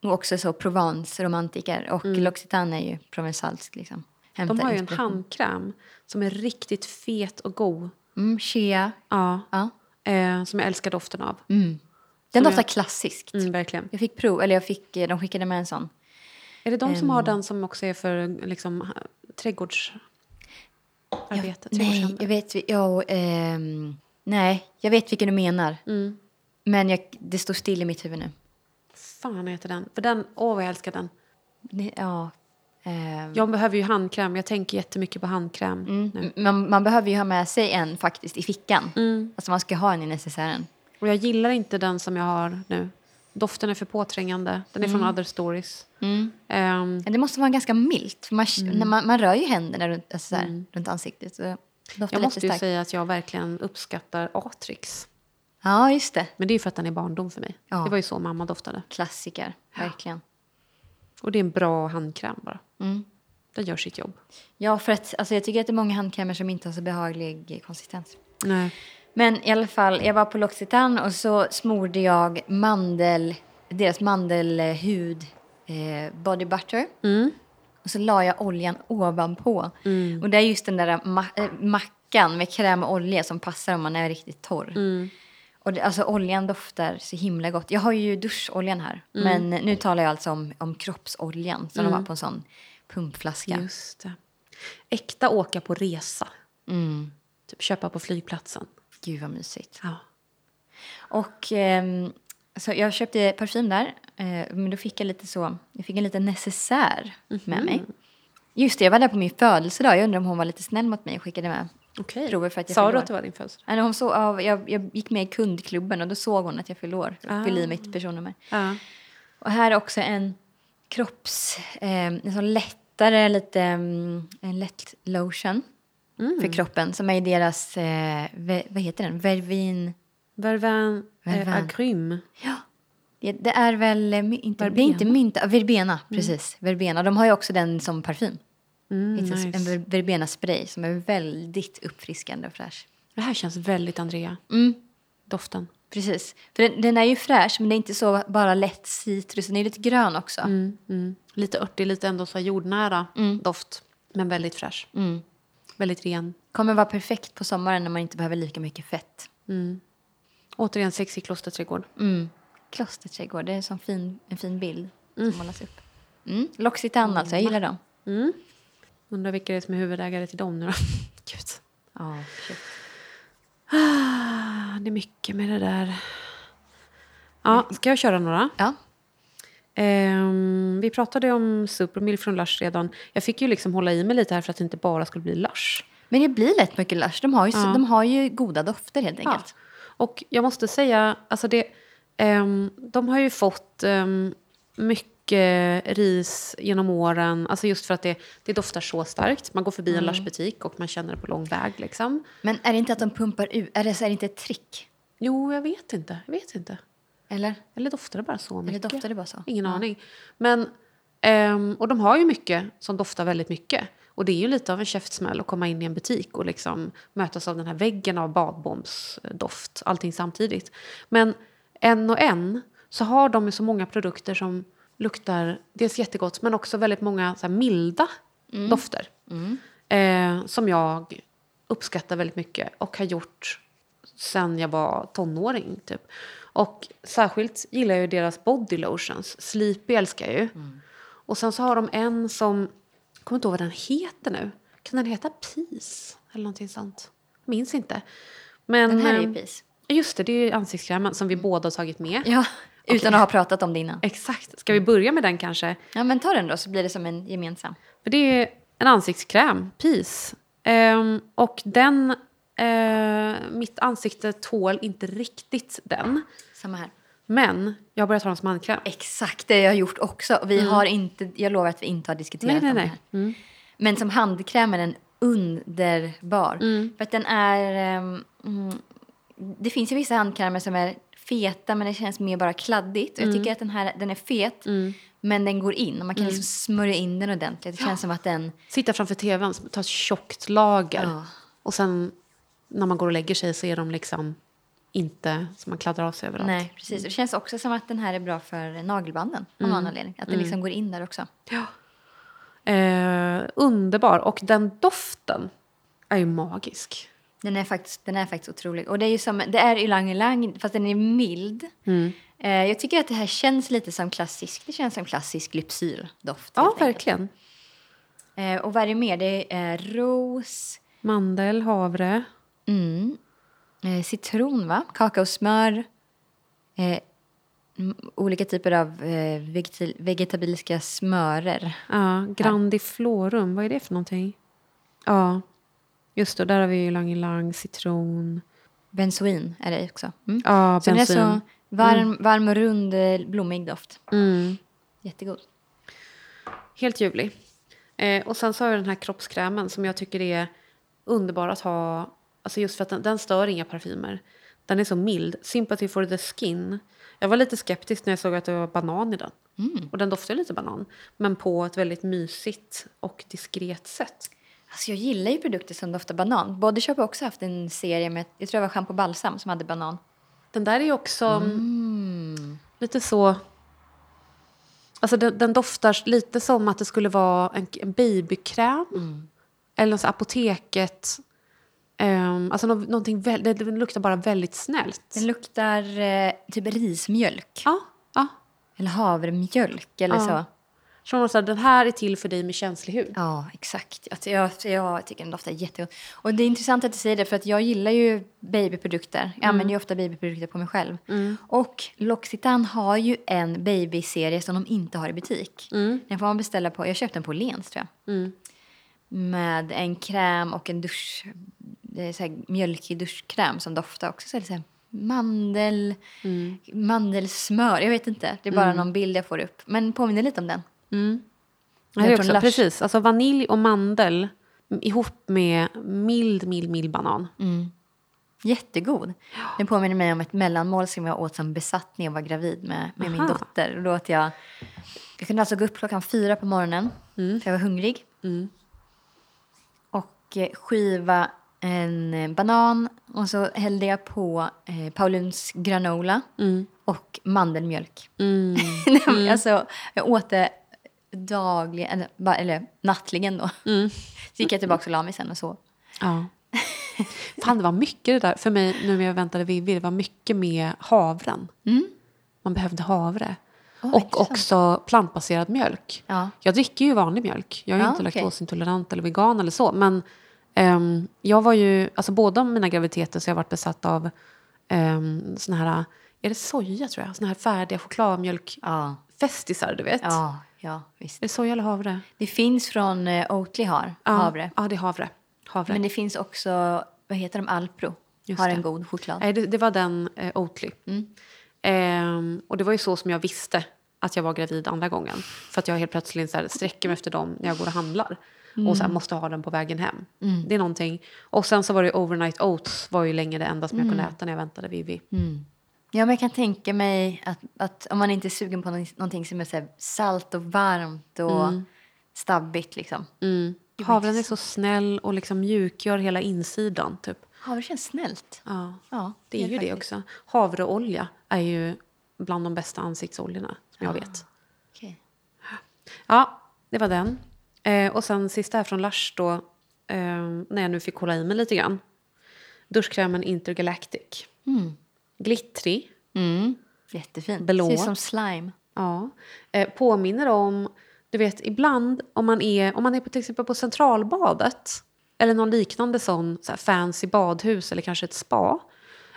också så Provence-romantiker. Och L'Occitane är ju provensalsk. Liksom. Mm. De har ju en handkräm som är riktigt fet och god. Mm, Shea. Ja. Ja. Eh, som jag älskar doften av. Mm. Den Som doftar jag- klassiskt. Mm, verkligen. Jag fick prov, eller jag fick, eh, de skickade med en sån. Är det de som Ehm. har den som också är för liksom, trädgårdsarbete? nej, trädgårdshandel? jag vet, jo, ehm, nej, jag vet vilken du menar. Mm. Men jag, det står still i mitt huvud nu. Fan heter den? För den, åh vad jag älskar den. Ja, ehm, Jag behöver ju handkräm. Jag tänker jättemycket på handkräm mm, nu. man, man behöver ju ha med sig en faktiskt i fickan. Mm. Alltså man ska ha en i necessären. Och jag gillar inte den som jag har nu. Doften är för påträngande. Den är från Other Stories. Mm. Men det måste vara ganska milt. Man, när man, man rör ju händerna runt, alltså så här, runt ansiktet. Så jag måste ju starkt. säga att jag verkligen uppskattar Atrix. Ja, just det. Men det är för att den är barndom för mig. Ja. Det var ju så mamma doftade. Klassiker, verkligen. Och det är en bra handkräm bara. Mm. Den gör sitt jobb. Ja, för att alltså, jag tycker att det är många handkrämer som inte har så behaglig konsistens. Nej. Men i alla fall, jag var på L'Occitane och så smorde jag mandel, deras mandelhud eh, body butter. Mm. Och så la jag oljan ovanpå. Och det är just den där ma- äh, mackan med kräm och olja som passar om man är riktigt torr. Mm. Och det, alltså oljan doftar så himla gott. Jag har ju duscholjan här. Men nu talar jag alltså om, om kroppsoljan som de har på en sån pumpflaska. Just det. Äkta åka på resa. Mm. Typ köpa på flygplatsen. Gud vad mysigt. Ja. Och ehm, så jag köpte parfym där. Eh, men då fick jag lite så, jag fick en liten necessär med mig. Just det, jag var där på min födelsedag. Jag undrar om hon var lite snäll mot mig och skickade med Okej. prover för att jag Sa du att det var din födelsedag? Hon ja, jag, jag gick med i kundklubben och då såg hon att jag fyllde år. Ah. Fyllde i mitt personnummer. Ja. Och här är också en kropps... Eh, en sån lättare, lite... mm, en lätt lotion Mm. för kroppen som är i deras... Eh, ve, vad heter den? Vervin... Vervin, eh, Vervin. agrym. Ja. Det, det är väl eh, inte, det är Verbena. inte mynta, verbena, precis. Verbena. De har ju också den som parfym. Mm, nice. En ver- verbena spray som är väldigt uppfriskande och fräsch. Det här känns väldigt Andrea. Mm, Doften. precis. För den, den är ju fräsch men det är inte så bara lätt citrus, den är lite grön också. Mm, mm. Lite örtig, lite ändå så jordnära Mm. doft. Men väldigt fräsch. Mm. Väldigt ren. Kommer vara perfekt på sommaren när man inte behöver lika mycket fett. Mm. Återigen sexig klosterträdgård. Mm. Klosterträdgård, det är en sån fin, en fin bild som målas upp. Mm. L'Occitane alltså, jag gillar dem. Mm. Undrar vilka det är som är huvudägare till dem nu då. Gud. Ja, shit. Ah, det är mycket med det där. Ja, ska jag köra några? Ja. Ehm, vi pratade om Supermilk från Lush redan. Jag fick ju liksom hålla i mig lite här för att det inte bara skulle bli Lush. Men det blir lätt mycket Lush. De har ju, Ja. de har ju goda dofter helt enkelt. Och jag måste säga, alltså det, ehm, de har ju fått ehm, mycket ris genom åren. Alltså just för att det, det doftar så starkt. Man går förbi Mm. en Lush-butik och man känner det på lång väg. Liksom. Men är det inte att de pumpar ut? Är det, så är det inte ett trick? Jo, jag vet inte. Jag vet inte. Eller? Eller doftar det bara så Eller mycket? doftar det bara så? Ingen Ja. aning. Men, ehm, och de har ju mycket som doftar väldigt mycket. Och det är ju lite av en käftsmäll att komma in i en butik och liksom mötas av den här väggen av badbombsdoft. Allting samtidigt. Men en och en så har de ju så många produkter som luktar dels jättegott men också väldigt många så milda dofter. Eh, som jag uppskattar väldigt mycket och har gjort sen jag var tonåring. Typ. Och särskilt gillar jag ju deras body lotions. Sleepy älskar jag ju. Och sen så har de en som, jag kommer inte ihåg vad den heter nu. Kan den heta Peace? Eller någonting sånt. Minns inte. Men, Den här är ju ehm, pis. Just det, det är ju ansiktskrämen som vi båda har tagit med. Ja, utan att ha pratat om det innan. Exakt. Ska vi börja med den kanske? Ja, men ta den då så blir det som en gemensam. För det är en ansiktskräm, Peace. Ehm, och den, eh, mitt ansikte tål inte riktigt den. Samma här. Men jag har börjat ha den som handkräm. Exakt det jag har gjort också. Vi har inte, jag lovar att vi inte har diskuterat Nej, nej, nej. här. Mm. Men som handkräm är den underbar. Mm. För att den är... mm, det finns ju vissa handkrämer som är feta men det känns mer bara kladdigt. Mm. Jag tycker att den här den är fet men den går in. Och man kan liksom smörja in den ordentligt. Det känns som att den... Sitta framför tvn, ta ett tjockt lager. Ja. Och sen när man går och lägger sig så är de liksom inte som man kladdar av sig överallt. Nej, precis. Det känns också som att den här är bra för nagelbanden av någon anledning. Att den liksom går in där också. Eh, underbar. Och den doften är ju magisk. Den är faktiskt, den är faktiskt otrolig. Och det är ju som, det är ylang ylang fast den är mild. Eh, jag tycker att det här känns lite som klassisk, det känns som klassisk lypsyldoft. Ja, verkligen. Eh, och vad är det mer? Det är ros, Mandel, havre. mm, eh, citron va? Kakaosmör. Eh, olika typer av eh, vegetil- vegetabiliska smörer. Ja, grandiflorum, vad är det för någonting? Ja, just det. Där har vi ju lang lang, citron. Benzoin är det också. Mm. Ja, Så den är så varm, varm och rund, eh, blommig doft. Mm. Jättegod. Helt ljuvlig. Eh, och sen så har jag den här kroppskrämen som jag tycker är underbar att ha. Alltså just för att den, den stör inga parfymer. Den är så mild. Sympathy for the skin. Jag var lite skeptisk när jag såg att det var banan i den. Och den doftar lite banan. Men på ett väldigt mysigt och diskret sätt. Alltså jag gillar ju produkter som doftar banan. Body Shop har också haft en serie med, jag tror det var schampo balsam som hade banan. Den där är ju också Mm. lite så... Alltså den, den doftar lite som att det skulle vara en, en babykräm. Mm. Eller något apoteket. Um, alltså nå, någonting det luktar bara väldigt snällt. Den luktar eh, typ rismjölk. Ja, ja. Eller havremjölk eller Ja. så. Så man den här är till för dig med känslig hud. Ja, exakt. Alltså jag, jag tycker den doftar jättegott. Och det är intressant att du säger det för att jag gillar ju babyprodukter. Jag använder ju ofta babyprodukter på mig själv. Och L'Occitane har ju en babyserie som de inte har i butik. Den får man beställa på, jag köpte den på Lens tror jag. Med en kräm och en dusch, så här mjölkig duschkräm som doftar också. Så här mandel, mandelsmör, jag vet inte. Det är bara någon bild jag får upp. Men påminner lite om den. Ja, det är från också, precis, alltså vanilj och mandel ihop med mild, mild, mild banan. Jättegod. Den påminner mig om ett mellanmål som jag åt som besatt när jag var gravid med, med min dotter. Och då åt jag, jag kunde alltså gå upp klockan fyra på morgonen Mm. för jag var hungrig. Och eh, skiva en eh, banan och så hällde jag på eh, Pauluns granola och mandelmjölk. Mm. Men alltså, jag åt det dagligen, eller, nattligen då. Mm. Så gick jag tillbaka och la mig sen och sov. Ja. Fan, det var mycket det där. För mig, nu när jag väntade Vivi, det var mycket med havren. Man behövde havre. Åh, och också plantbaserad mjölk. Ja. Jag dricker ju vanlig mjölk. Jag är Ja, inte okej. laktosintolerant eller vegan eller så. Men ehm, jag var ju, alltså båda mina graviditeter så har jag varit besatt av um, såna här, är det soja tror jag? Såna här färdiga chokladmjölkfestisar, Ja. du vet. Ja, ja, visst. Är det soja eller havre? Det finns från eh, Oatly har, Ja, havre. Ja, det är havre. havre. Men det finns också, vad heter de, Alpro. Just har det. en god choklad. Nej, det, det var den eh, Oatly. Ehm, och det var ju så som jag visste att jag var gravid andra gången. För att jag helt plötsligt så här, sträcker mig efter dem när jag går och handlar. Och så här, måste ha den på vägen hem. Det är någonting. Och sen så var det overnight oats var ju länge det enda som jag kunde äta när jag väntade Vivi. Ja, men jag kan tänka mig att, att om man inte är sugen på någonting, som är så salt och varmt och stabbigt liksom. Mm. Havren är så snäll och liksom mjukgör hela insidan. Typ. Havre känns snällt. Ja, Ja, det är ju det faktiskt. också. Havreolja är ju bland de bästa ansiktsoljorna som jag vet. Okej. Ja, det var den. Eh, och sen sista här från Lush då, eh, när jag nu fick hålla i mig lite grann. Duschkrämen Intergalactic. Glittrig. Mm. Jättefin. Blå. Ser ut som slime. Ja. Eh, påminner om, du vet ibland om man är, om man är på, till exempel på Centralbadet eller någon liknande sån så fancy badhus eller kanske ett spa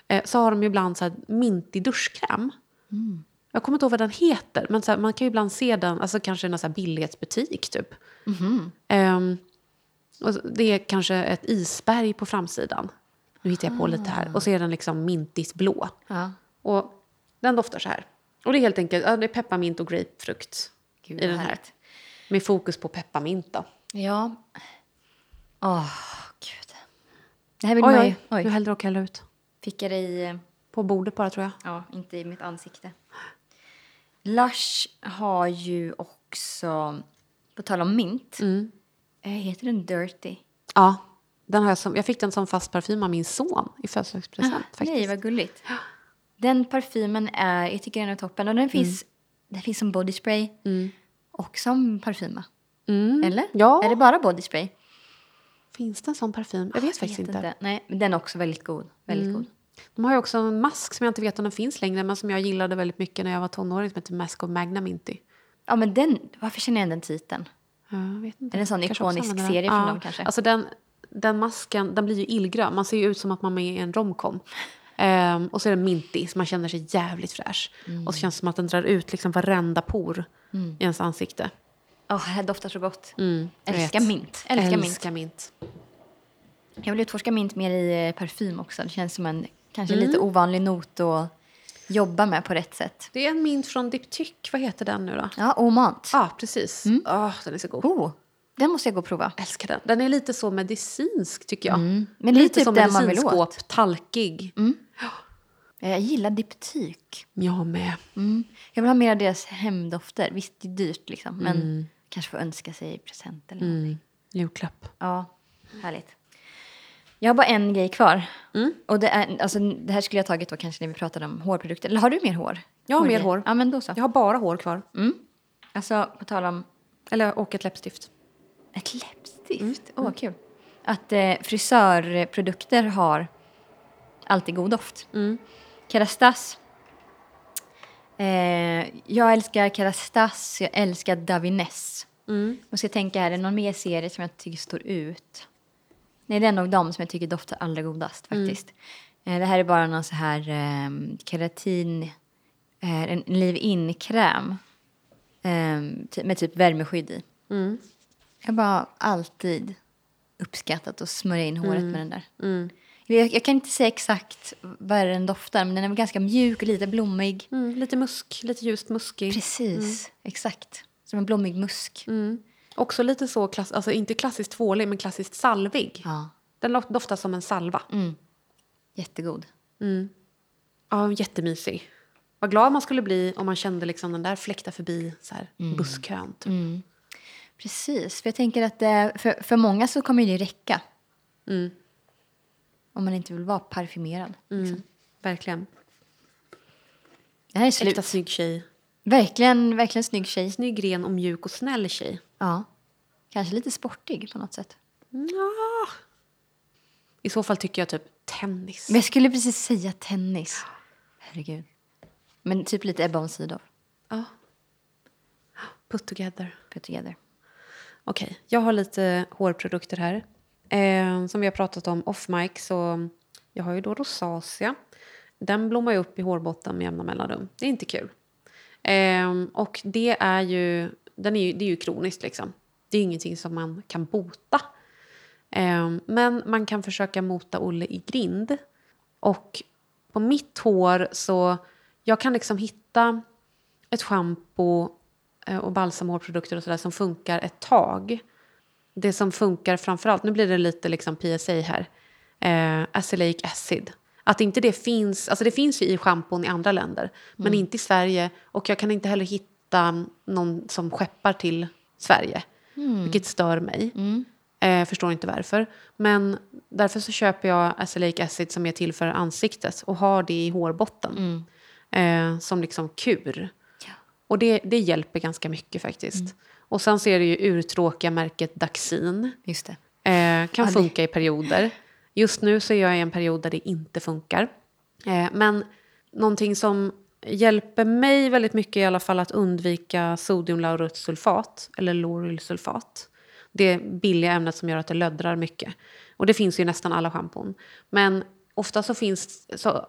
eh, så har de ju ibland så här mintig duschkräm. Jag kommer inte ihåg vad den heter, men så här, man kan ju ibland se den, alltså kanske i någon så här billighetsbutik typ. Ehm, och så- det är kanske ett isberg på framsidan. Nu hittar jag på lite här. Och så är den liksom mintigt blå. Ja. Och den doftar så här. Och det är helt enkelt ja, det är pepparmint och grapefrukt Gud, i den här. härligt. Med fokus på pepparmint då. Ja. Åh, gud. Det här vill Oj, man ju... oj, nu hällde och hälla ut. Fick jag det i... eh, På bordet bara tror jag. Ja, inte i mitt ansikte. Lush har ju också, på tal om mint, Mm. eh, heter den Dirty? Ja, Den har jag, som, jag fick den som fast parfym av min son i födelsedagspresent. faktiskt. Nej, vad gulligt. Den parfymen är, jag tycker den är toppen. Och den finns, den finns som body spray och som parfym va? Eller? Ja. Är det bara body spray? Finns det en sån parfym? Jag vet faktiskt inte. Nej, men den är också väldigt god. Väldigt god. De har ju också en mask som jag inte vet om den finns längre men som jag gillade väldigt mycket när jag var tonåring som heter Mask of Magna Minty. Ja, men den, varför känner jag igen den titeln? Ja, Jag vet inte. Är det en sån Kanske ikonisk serie från dem kanske? Alltså den, den masken den blir ju illgrön. Man ser ju ut som att man är med i en romcom. Ehm, och så är den minty så man känner sig jävligt fräsch. Mm. Och så känns det som att den drar ut liksom varenda por i ens ansikte. Åh, det doftar så gott. Mm, Älskar mint. Älskar mint. Älskar mint. Jag vill utforska mint mer i eh, parfym också. Det känns som en kanske Mm. lite ovanlig not att jobba med på rätt sätt. Det är en mint från Diptyque. Vad heter den nu då? Ja, Omant. Ja, precis. Åh, den är så god. Oh, den måste jag gå och prova. Älskar den. Den är lite så medicinsk tycker jag. Men det är typ lite som den man vill medicinskåp, talkig. Jag gillar diptyk. Jag med. Mm. Jag vill ha mer av deras hemdofter. Visst, det är dyrt liksom. Men Mm. kanske få önska sig present eller någonting. Julklapp. Ja, härligt. Jag har bara en grej kvar. Mm. Och det, är, alltså, det här skulle jag tagit då kanske när vi pratade om hårprodukter. Eller har du mer hår? Jag har mer Hårgrejer? hår. Ja, men då så. Jag har bara hår kvar. Alltså, på tal om Eller, och ett läppstift. Ett läppstift. Åh, kul. Att eh, frisörprodukter har alltid god doft. Mm. Kerastas. Eh, jag älskar Kerastas, jag älskar Davines. Mm. Jag tänka här, är det någon mer serie som jag tycker står ut? Nej, det är nog de som jag tycker doftar allra godast faktiskt. Eh, det här är bara någon så här eh, keratin, eh, en leave-in-kräm. Eh, med typ värmeskydd i. Mm. Jag bara alltid uppskattat att smörja in håret med den där. Mm. Jag, jag kan inte säga exakt vad den doftar, men den är ganska mjuk och lite blommig. Mm, lite musk, lite ljust muskig. Precis, exakt. Som en blommig musk. Mm. Också lite så, klass, alltså inte klassiskt tvålig men klassiskt salvig. Ja, Den doftar som en salva. jättegod. Ja, jättemysig. Vad glad man skulle bli om man kände liksom den där fläkta förbi så här, busskön. Typ. Precis, för jag tänker att för, för många så kommer det räcka. Mm. Om man inte vill vara parfymerad. Mm. Verkligen. Det här är slut. Äkta snygg tjej. Verkligen, verkligen snygg tjej. Snygg, ren och mjuk och snäll tjej. Ja. Kanske lite sportig på något sätt. Ja. I så fall tycker jag typ tennis. Men jag skulle precis säga tennis. Herregud. Men typ lite Ebba von Sydow. Ja. Put together. Put together. Okej, jag har lite hårprodukter här. Eh, som vi har pratat om off mic så jag har ju då rosacea. Den blommar ju upp i hårbotten med jämna mellanrum. Det är inte kul. Eh, och det är ju, den är ju, det är ju kroniskt liksom. Det är ju ingenting som man kan bota. Eh, men man kan försöka mota Olle i grind. Och på mitt hår så, jag kan liksom hitta ett schampo och balsamhårprodukter och sådär som funkar ett tag. Det som funkar framförallt, nu blir det lite liksom PSA här, eh, acylic acid. Att inte det finns, alltså det finns ju i schampon i andra länder, men inte i Sverige. Och jag kan inte heller hitta någon som skeppar till Sverige, vilket stör mig. Eh, förstår inte varför. Men därför så köper jag acylic acid som är till för ansiktet och har det i hårbotten. Eh, som liksom kur. Och det, det hjälper ganska mycket faktiskt. Och sen så är det ju urtråkiga märket Daxin. Just det. Eh, kan Ja, det- funka i perioder. Just nu så är jag i en period där det inte funkar. Eh, men någonting som hjälper mig väldigt mycket i alla fall att undvika sodiumlaurutsulfat eller laurylsulfat. Det billiga ämnet som gör att det löddrar mycket. Och det finns ju i nästan alla schampon. Men ofta så, finns, så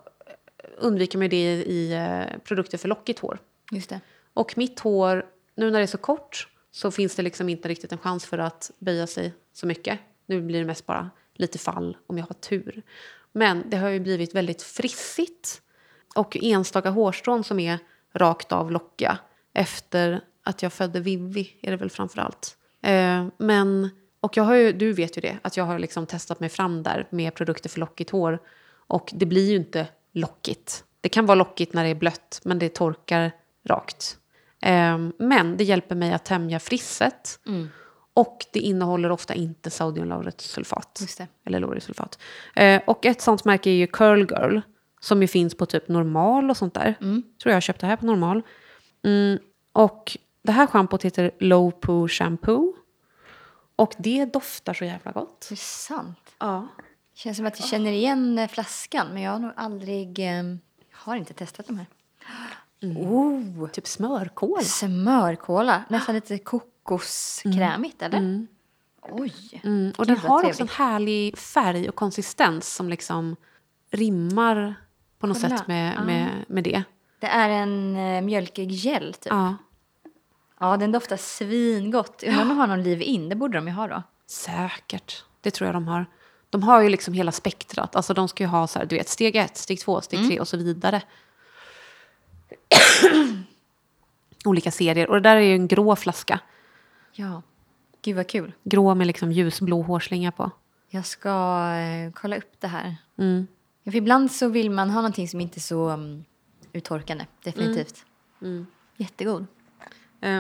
undviker man det i eh, produkter för lockigt hår. Just det. Och mitt hår, nu när det är så kort så finns det liksom inte riktigt en chans för att böja sig så mycket. Nu blir det mest bara lite fall om jag har tur. Men det har ju blivit väldigt frissigt och enstaka hårstrån som är rakt av lockiga efter att jag födde Vivi är det väl framför allt. Eh, men, och jag har ju, du vet ju det, att jag har liksom testat mig fram där med produkter för lockigt hår och det blir ju inte lockigt. Det kan vara lockigt när det är blött men det torkar rakt. Eh, men det hjälper mig att tämja frisset. Och det innehåller ofta inte sodiumlauretsulfat. Eller lauretsulfat. Eh, och ett sånt märke är ju Curl Girl. Som ju finns på typ normal och sånt där. Tror jag köpte här på normal. Mm, och det här schampot heter Low Poo Shampoo. Och det doftar så jävla gott. Det är sant. Ja. Känns som att jag känner igen eh, flaskan, men jag har nog aldrig... Eh, har inte testat de här. Oh, Typ smörkål. smörkola. Nästan lite kokoskrämigt, eller? Oj. Mm, och den har också en trevligt. härlig färg och konsistens som liksom rimmar på något Kolla. sätt med, med, med det. Det är en eh, mjölkig gel, typ. Ja, Ja, den doftar svingott. Undrar om de har någon liv-in? Det borde de ju ha då. säkert. Det tror jag de har. De har ju liksom hela spektrat. Alltså de ska ju ha så här, du vet, steg ett, steg två, steg tre och så vidare. Olika serier. Och det där är ju en grå flaska. Ja. Gud vad kul. Grå med liksom ljusblå hårslinga på. Jag ska eh, kolla upp det här. Mm. Ja, för ibland så vill man ha någonting som inte är så um, uttorkande. Definitivt. Mm. Jättegod. Eh,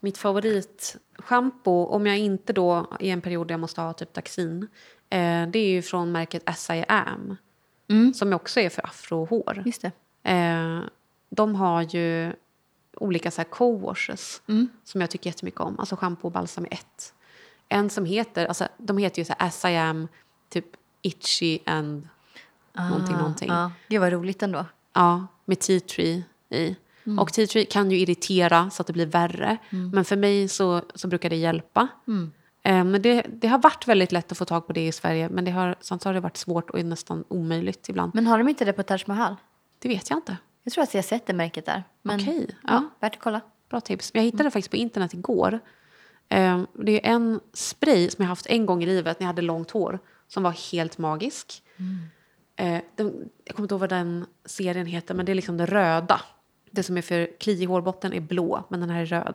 mitt favoritschampo, om jag inte då i en period där jag måste ha typ Daxin, eh, det är ju från märket As I Am. Som också är för afrohår. Just det. Eh, de har ju olika så här co-washes som jag tycker jättemycket om. Alltså schampo och balsam i ett. En som heter, alltså de heter ju så här As I Am, typ Itchy and någonting, någonting. Ja. Gud vad roligt ändå. Ja, med tea tree i. Och tea tree kan ju irritera så att det blir värre. Men för mig så, så brukar det hjälpa. Eh, men det, det har varit väldigt lätt att få tag på det i Sverige. Men det har, sen så har det varit svårt och nästan omöjligt ibland. Men har de inte det på Taj Mahal? Det vet jag inte. Jag tror att jag sett det märket där. Men, Okej, Ja. Värt att kolla. Bra tips. Jag hittade det faktiskt på internet igår. Eh, det är en spray som jag haft en gång i livet när jag hade långt hår. Som var helt magisk. Eh, den, jag kommer inte ihåg vad den serien heter, men det är liksom det röda. Det som är för kliig hårbotten är blå, men den här är röd.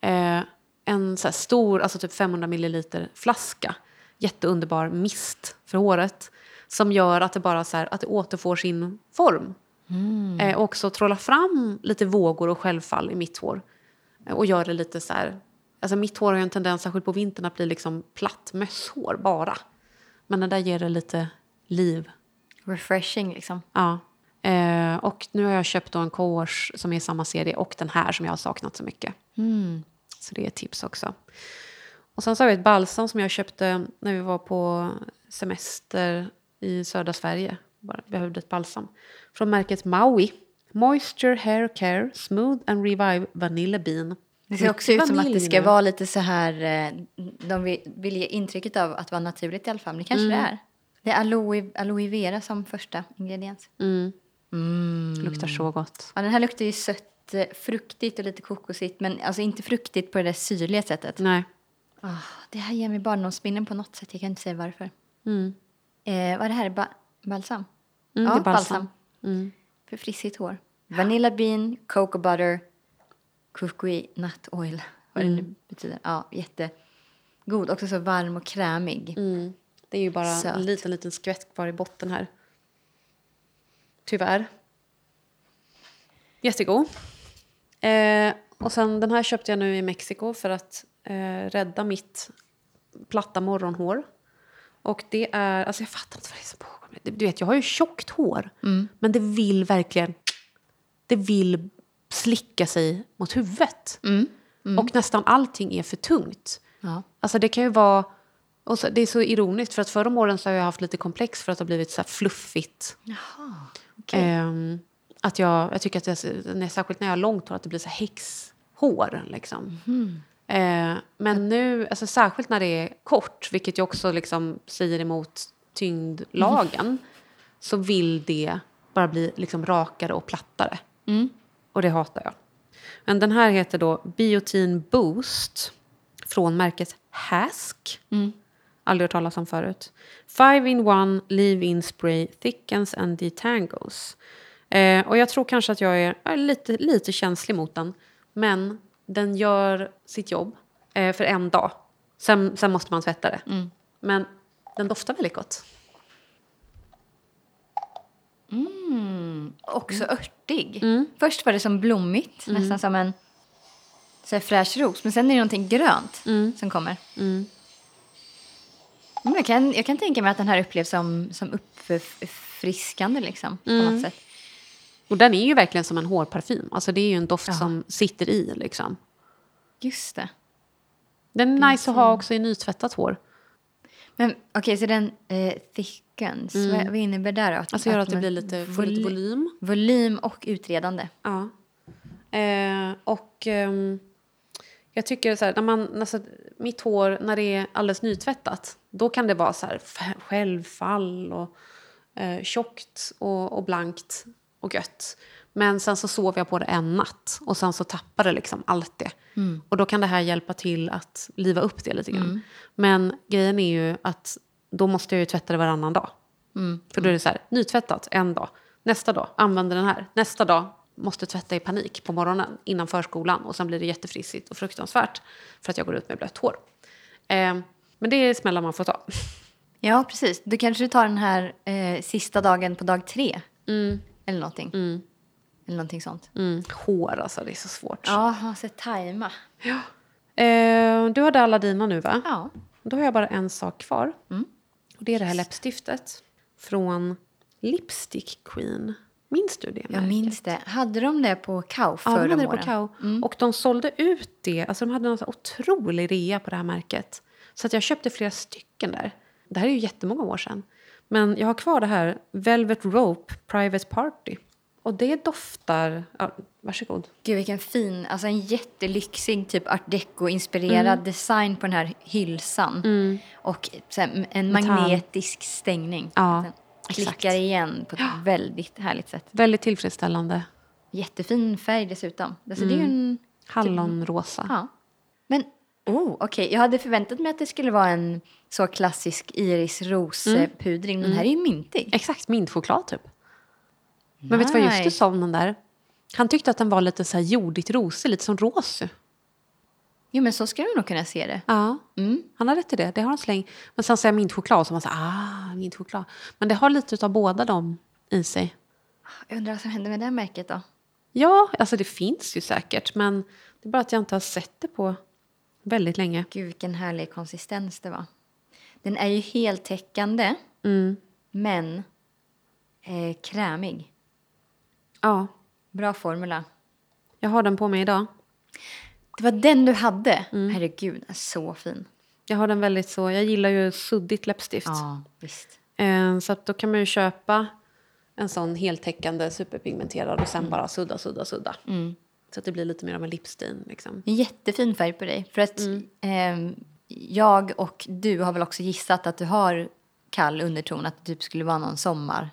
Eh, en så här stor, alltså typ 500 milliliter flaska. Jätteunderbar mist för håret. Som gör att det bara så här, att det återfår sin form. Eh, och också trollar fram lite vågor och självfall i mitt hår. Eh, och gör det lite så här... Alltså mitt hår har en tendens, särskilt på vintern, att bli liksom platt mösshår bara. Men den där ger det lite liv. Refreshing liksom. Ja. Eh, och nu har jag köpt en co-wash som är i samma serie och den här som jag har saknat så mycket. Så det är ett tips också. Och sen så har vi ett balsam som jag köpte när vi var på semester i södra Sverige. Bara behövde ett balsam. Från märket Maui. Moisture Hair Care Smooth and Revive Vanilla Bean. Det ser också ut som att det ska vara lite så här... eh, De vill, ge intrycket av att vara naturligt i alla fall. Men det kanske Mm. det är. Det är aloe, aloe vera som första ingrediens. Luktar så gott. Ja, den här luktar ju sött, eh, fruktigt och lite kokosigt. Men alltså inte fruktigt på det där syrliga sättet. Nej. Ah, det här ger mig barndomsminnen på något sätt. Jag kan inte säga varför. Eh, vad är det här? Ba balsam? Mm, ja, det är balsam. Mm. För frissigt hår. Vanilla bean, cocoa butter, kukui nut oil. Vad det Mm. nu betyder. Ja, jättegod. Också så varm och krämig. Mm. Det är ju bara Söt. en liten, liten skvätt kvar i botten här. Tyvärr. Jättegod. Eh, och sen den här köpte jag nu i Mexiko för att eh, rädda mitt platta morgonhår. Och det är, alltså jag fattar inte vad det är som pågår. Du vet, jag har ju tjockt hår. Men det vill verkligen, det vill slicka sig mot huvudet. Och nästan allting är för tungt. Ja. Alltså det kan ju vara... Och så, det är så ironiskt för att förra åren så har jag haft lite komplex för att det har blivit så här fluffigt. okej. Ehm, att jag, jag tycker att det, när, särskilt när jag har långt hår att det blir så häxhår. Liksom. Eh, men nu, alltså särskilt när det är kort, vilket ju också liksom säger emot tyngdlagen, så vill det bara bli liksom rakare och plattare. Och det hatar jag. Men den här heter då Biotin Boost från märket Hask. Aldrig hört talas om förut. Five in one leave-in spray thickens and detangles. Eh, och jag tror kanske att jag är, är lite, lite känslig mot den. Men den gör sitt jobb eh, för en dag. Sen, sen måste man tvätta det. Men den doftar väldigt gott. Också Mm. örtig. Först var det som blommigt, nästan som en så fräsch ros. Men sen är det någonting grönt som kommer. Mm, jag, kan, jag kan tänka mig att den här upplevs som, som uppfriskande liksom, på något sätt. Och den är ju verkligen som en hårparfym. Alltså det är ju en doft som sitter i liksom. Just det. Den är nice att ha också i nytvättat hår. Men okej, så den eh, thickens. Vad, vad innebär det då? Alltså gör att det man- blir lite, får lite voly- volym. Volym och utredande. Ja. Eh, och ehm, jag tycker så här, när man, alltså, mitt hår när det är alldeles nytvättat, då kan det vara så här självfall och eh, tjockt och, och blankt och gött. Men sen så sover jag på det en natt och sen så tappar det liksom allt det. Och då kan det här hjälpa till att liva upp det lite grann. Men grejen är ju att då måste jag ju tvätta det varannan dag. För då är det så här, nytvättat en dag. Nästa dag, använder den här. Nästa dag, måste tvätta i panik på morgonen innan förskolan. Och sen blir det jättefrissigt och fruktansvärt för att jag går ut med blött hår. Eh, men det är smällar man får ta. Ja, precis. Då kanske du tar den här eh, sista dagen på dag tre. Eller någonting. Eller någonting sånt. Mm. Hår alltså, det är så svårt. Ja, man ska tajma. Eh, du hade alla dina nu va? Ja. Då har jag bara en sak kvar. Och det är det här läppstiftet. Från Lipstick Queen. Minns du det? Jag märket? minns det. Hade de det på Kao Ja, förra de hade det på Kao. Och de sålde ut det. Alltså de hade en otrolig rea på det här märket. Så att jag köpte flera stycken där. Det här är ju jättemånga år sedan. Men jag har kvar det här Velvet Rope Private Party. Och det doftar... Ja, varsågod. Gud, vilken fin, alltså en jättelyxig typ art deco-inspirerad design på den här hylsan. Och så här, en Metall. magnetisk stängning. Ja, Den klickar exakt. igen på ett väldigt härligt sätt. Väldigt tillfredsställande. Jättefin färg dessutom. Alltså, det är ju en... Hallonrosa. Ja. Men, oh, okej. Jag hade förväntat mig att det skulle vara en så klassisk iris-ros-pudring. Den här är ju mintig. Exakt, mintchoklad typ. Men vet du vad just du Nice. sa om den där? Han tyckte att den var lite så här jordigt rosig, lite som rosu. Jo, men så ska du nog kunna se det. Ja, Mm. han har rätt i det. Det har han släng. Men sen säger jag mintchoklad så man säger ah, mintchoklad. Men det har lite av båda dem i sig. Jag undrar vad som händer med det här märket då? Ja, alltså det finns ju säkert. Men det är bara att jag inte har sett det på väldigt länge. Gud, vilken härlig konsistens det var. Den är ju heltäckande, Mm. men eh, krämig. Ja, Bra formula. jag har den på mig idag. Det var den du hade. Mm. Herregud, den är så fin. Jag har den väldigt så, jag gillar ju suddigt läppstift. Ja, visst. Eh, Så att då kan man ju köpa en sån heltäckande superpigmenterad och sen bara sudda, sudda, sudda. Så att det blir lite mer av en lipstin. Liksom. En jättefin färg på dig. För att Mm. ehm, jag och du har väl också gissat att du har kall underton, att det typ skulle vara någon sommar.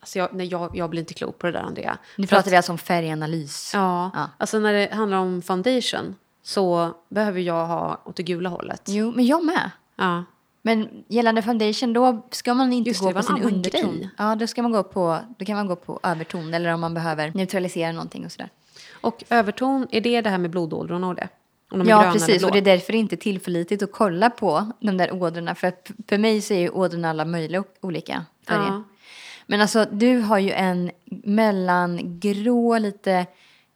Alltså jag, nej, jag, jag blir inte klok på det där, Andrea. Nu pratar vi alltså om färganalys. Ja, Ja. alltså när det handlar om foundation så behöver jag ha åt det gula hållet. Jo, men jag med. Ja. Men gällande foundation, då ska man inte Just gå det på sin underton. Ja, då, ska man gå på, då kan man gå på överton eller om man behöver neutralisera någonting och sådär. Och överton, är det det här med blodådrorna och det? Ja, precis. Och det är därför det inte är tillförlitligt att kolla på de där ådrorna. För att för mig så är ju ådrorna alla möjliga olika färger. Ja. Men alltså, du har ju en mellangrå, lite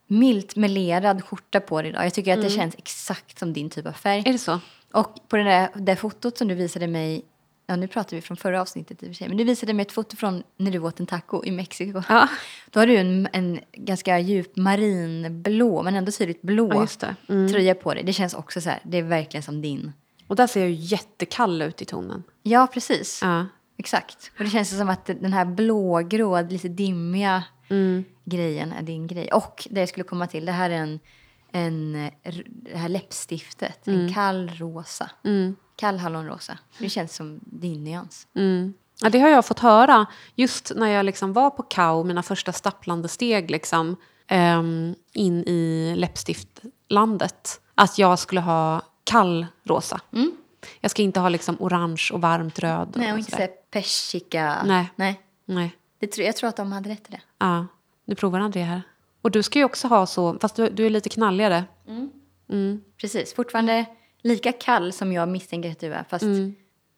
milt melerad skjorta på dig idag. Jag tycker att Mm. det känns exakt som din typ av färg. Är det så? Och på det där, det fotot som du visade mig, ja nu pratar vi från förra avsnittet i och för sig, men du visade mig ett foto från när du åt en taco i Mexiko. Ja, Då har du en, en ganska djup marinblå, men ändå tydligt blå ja. Mm. tröja på dig. Det känns också så här, det är verkligen som din. Och där ser jag ju jättekall ut i tonen. Ja, precis. Ja. Exakt. Och det känns som att den här blågrå, lite dimmiga Mm. grejen är din grej. Och det jag skulle komma till, det här är en, en det här läppstiftet. En kall rosa. Mm. Kall hallonrosa. Det känns som din nyans. Mm. Ja, det har jag fått höra just när jag liksom var på Kao, mina första stapplande steg liksom, ehm, in i läppstiftlandet. Att jag skulle ha kall rosa. Jag ska inte ha liksom orange och varmt röd. Nej, och inte persika. Nej. Nej. Nej. Det jag tror att de hade rätt i det. Ja, nu provar André här. Och du ska ju också ha så, fast du, du är lite knalligare. Precis. Fortfarande lika kall som jag misstänker att du är. Fast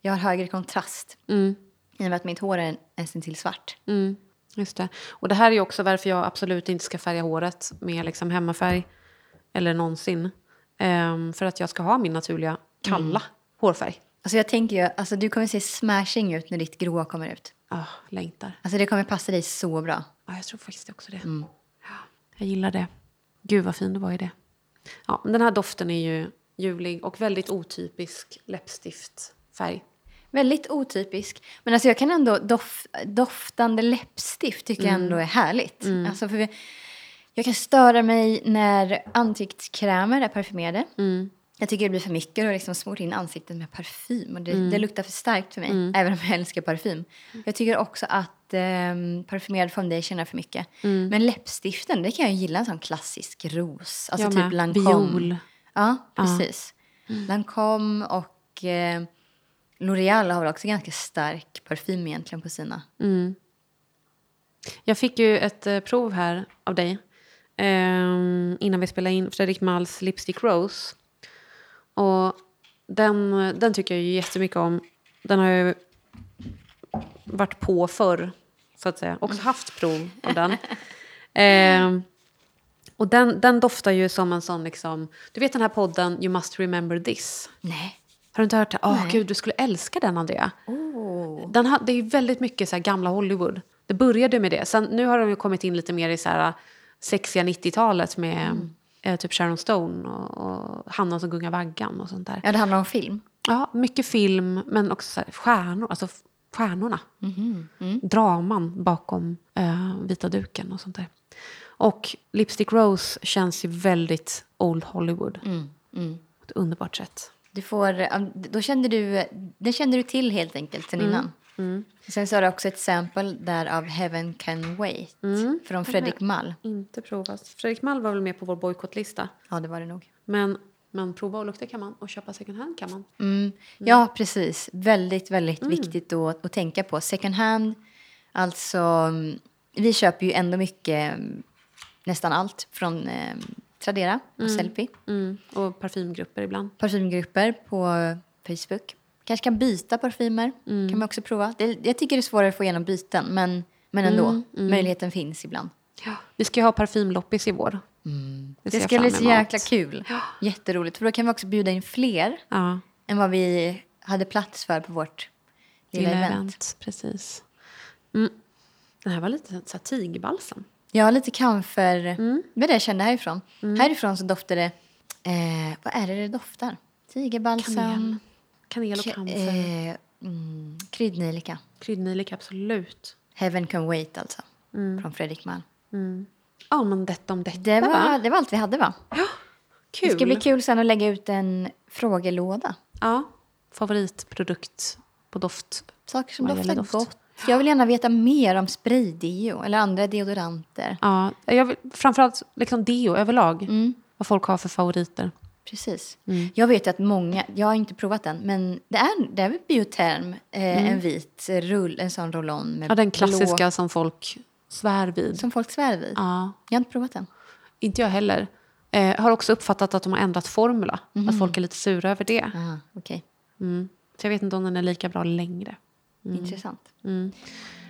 jag har högre kontrast. Mm. I och med att mitt hår är nästan till svart. Mm, just det. Och det här är också varför jag absolut inte ska färga håret med liksom hemmafärg. eller någonsin. Ehm, för att jag ska ha min naturliga kalla hårfärg. Alltså jag tänker ju, alltså du kommer se smashing ut när ditt gråa kommer ut. Ah, längtar. Alltså det kommer passa dig så bra. Ja, jag tror faktiskt också det. Ja, jag gillar det. Gud vad fin du var i det. Ja, men den här doften är ju ljuvlig och väldigt otypisk läppstiftfärg. Väldigt otypisk. Men alltså jag kan ändå, dof, doftande läppstift tycker jag ändå är härligt. Alltså för jag kan störa mig när ansiktskrämer är parfymerade. Jag tycker det blir för mycket och liksom smort in ansiktet med parfym. Och det, det luktar för starkt för mig, även om jag älskar parfym. Jag tycker också att um, parfymerad foundation är för mycket. Men läppstiften, det kan jag gilla en sån klassisk ros. Alltså Jag typ med. Lancome. Viol. Ja, precis. Lancome och eh, L'Oreal har väl också ganska stark parfym egentligen på sina. Jag fick ju ett eh, prov här av dig ehm, innan vi spelade in Fredrik Malls Lipstick Rose. Och den, den tycker jag ju jättemycket om. Den har jag ju varit på förr, så att säga. Också haft prov av den. Ehm, och den, den doftar ju som en sån liksom... Du vet den här podden You must remember this? Nej. Har du inte hört det? Åh, gud, du skulle älska den, Andrea. Oh. Den har, det är ju väldigt mycket så här gamla Hollywood. Det började med det. Sen, nu har de ju kommit in lite mer i så här sexiga 90-talet med eh, typ Sharon Stone och, och Hanna som gungar vaggan och sånt där. Ja, det handlar om film. Ja, mycket film, men också så här, stjärnor, alltså stjärnorna. Draman bakom eh, vita duken och sånt där. Och Lipstick Rose känns ju väldigt Old Hollywood. På ett underbart sätt. Du får, då kände du, det kände du till helt enkelt sen innan. Sen så har du också ett sample där av Heaven Can Wait från Fredrik Mall. Inte provat. Fredrik Mall var väl med på vår bojkottlista. Ja, det var det nog. Men, men prova och lukta kan man och köpa second hand kan man. Mm. Ja, precis. Väldigt, väldigt viktigt då att tänka på. Second hand, alltså mm, vi köper ju ändå mycket, mm, nästan allt från eh, Tradera och Sellpy. Mm. Och parfymgrupper ibland. Parfymgrupper på Facebook. Kanske kan byta parfymer, kan man också prova. Det, jag tycker det är svårare att få igenom byten, men, men ändå. Möjligheten finns ibland. Ja. Vi ska ju ha parfymloppis i vår. Det, Det jag ska bli så jäkla kul. Jätteroligt, för då kan vi också bjuda in fler Ja, än vad vi hade plats för på vårt lilla, lilla event. event. Precis. Mm. Den här var lite så här tigerbalsam. Ja, lite kamfer. Mm. Det var det jag kände härifrån. Härifrån så doftar det... Eh, vad är det det doftar? Tigerbalsam. Kanel. Kanel och kamfer. eh, mm, kryddnejlika. Kryddnejlika, absolut. Heaven can wait alltså. Mm. Från Fredrik Malm. Ja, men detta om detta Det var, va? det var allt vi hade va? Kul. Det ska bli kul sen att lägga ut en frågelåda. Ja, favoritprodukt på doft. Saker som doftar doft. gott. Jag vill gärna veta mer om spraydeo eller andra deodoranter. Ja, jag vill, framförallt liksom deo överlag. Mm. Vad folk har för favoriter. Precis. Mm. Jag vet att många, jag har inte provat den, men det är, det är Bioterm, eh, en vit rull, en sån roll-on med Mm. Ja, den klassiska blå, som folk svär vid. som folk svär vid. Ja, Jag har inte provat den. inte jag heller. Eh, har också uppfattat att de har ändrat formula. Mhm. Att folk är lite sura över det. Aha, okej. Mm. Så jag vet inte om den är lika bra längre. Mm. Intressant.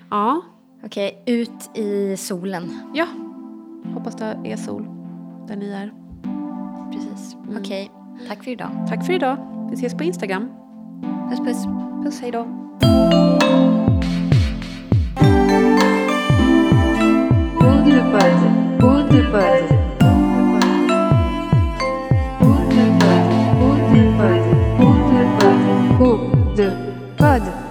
Ja, Okej, ut i solen. ja. Hoppas det är sol där ni är precis. Mm. Okej, okay. tack för idag. Tack för idag. Vi ses på Instagram. Puss, puss. Puss, hej då. Podpudden. Podpudden. Podpudden. Podpudden. Podpudden.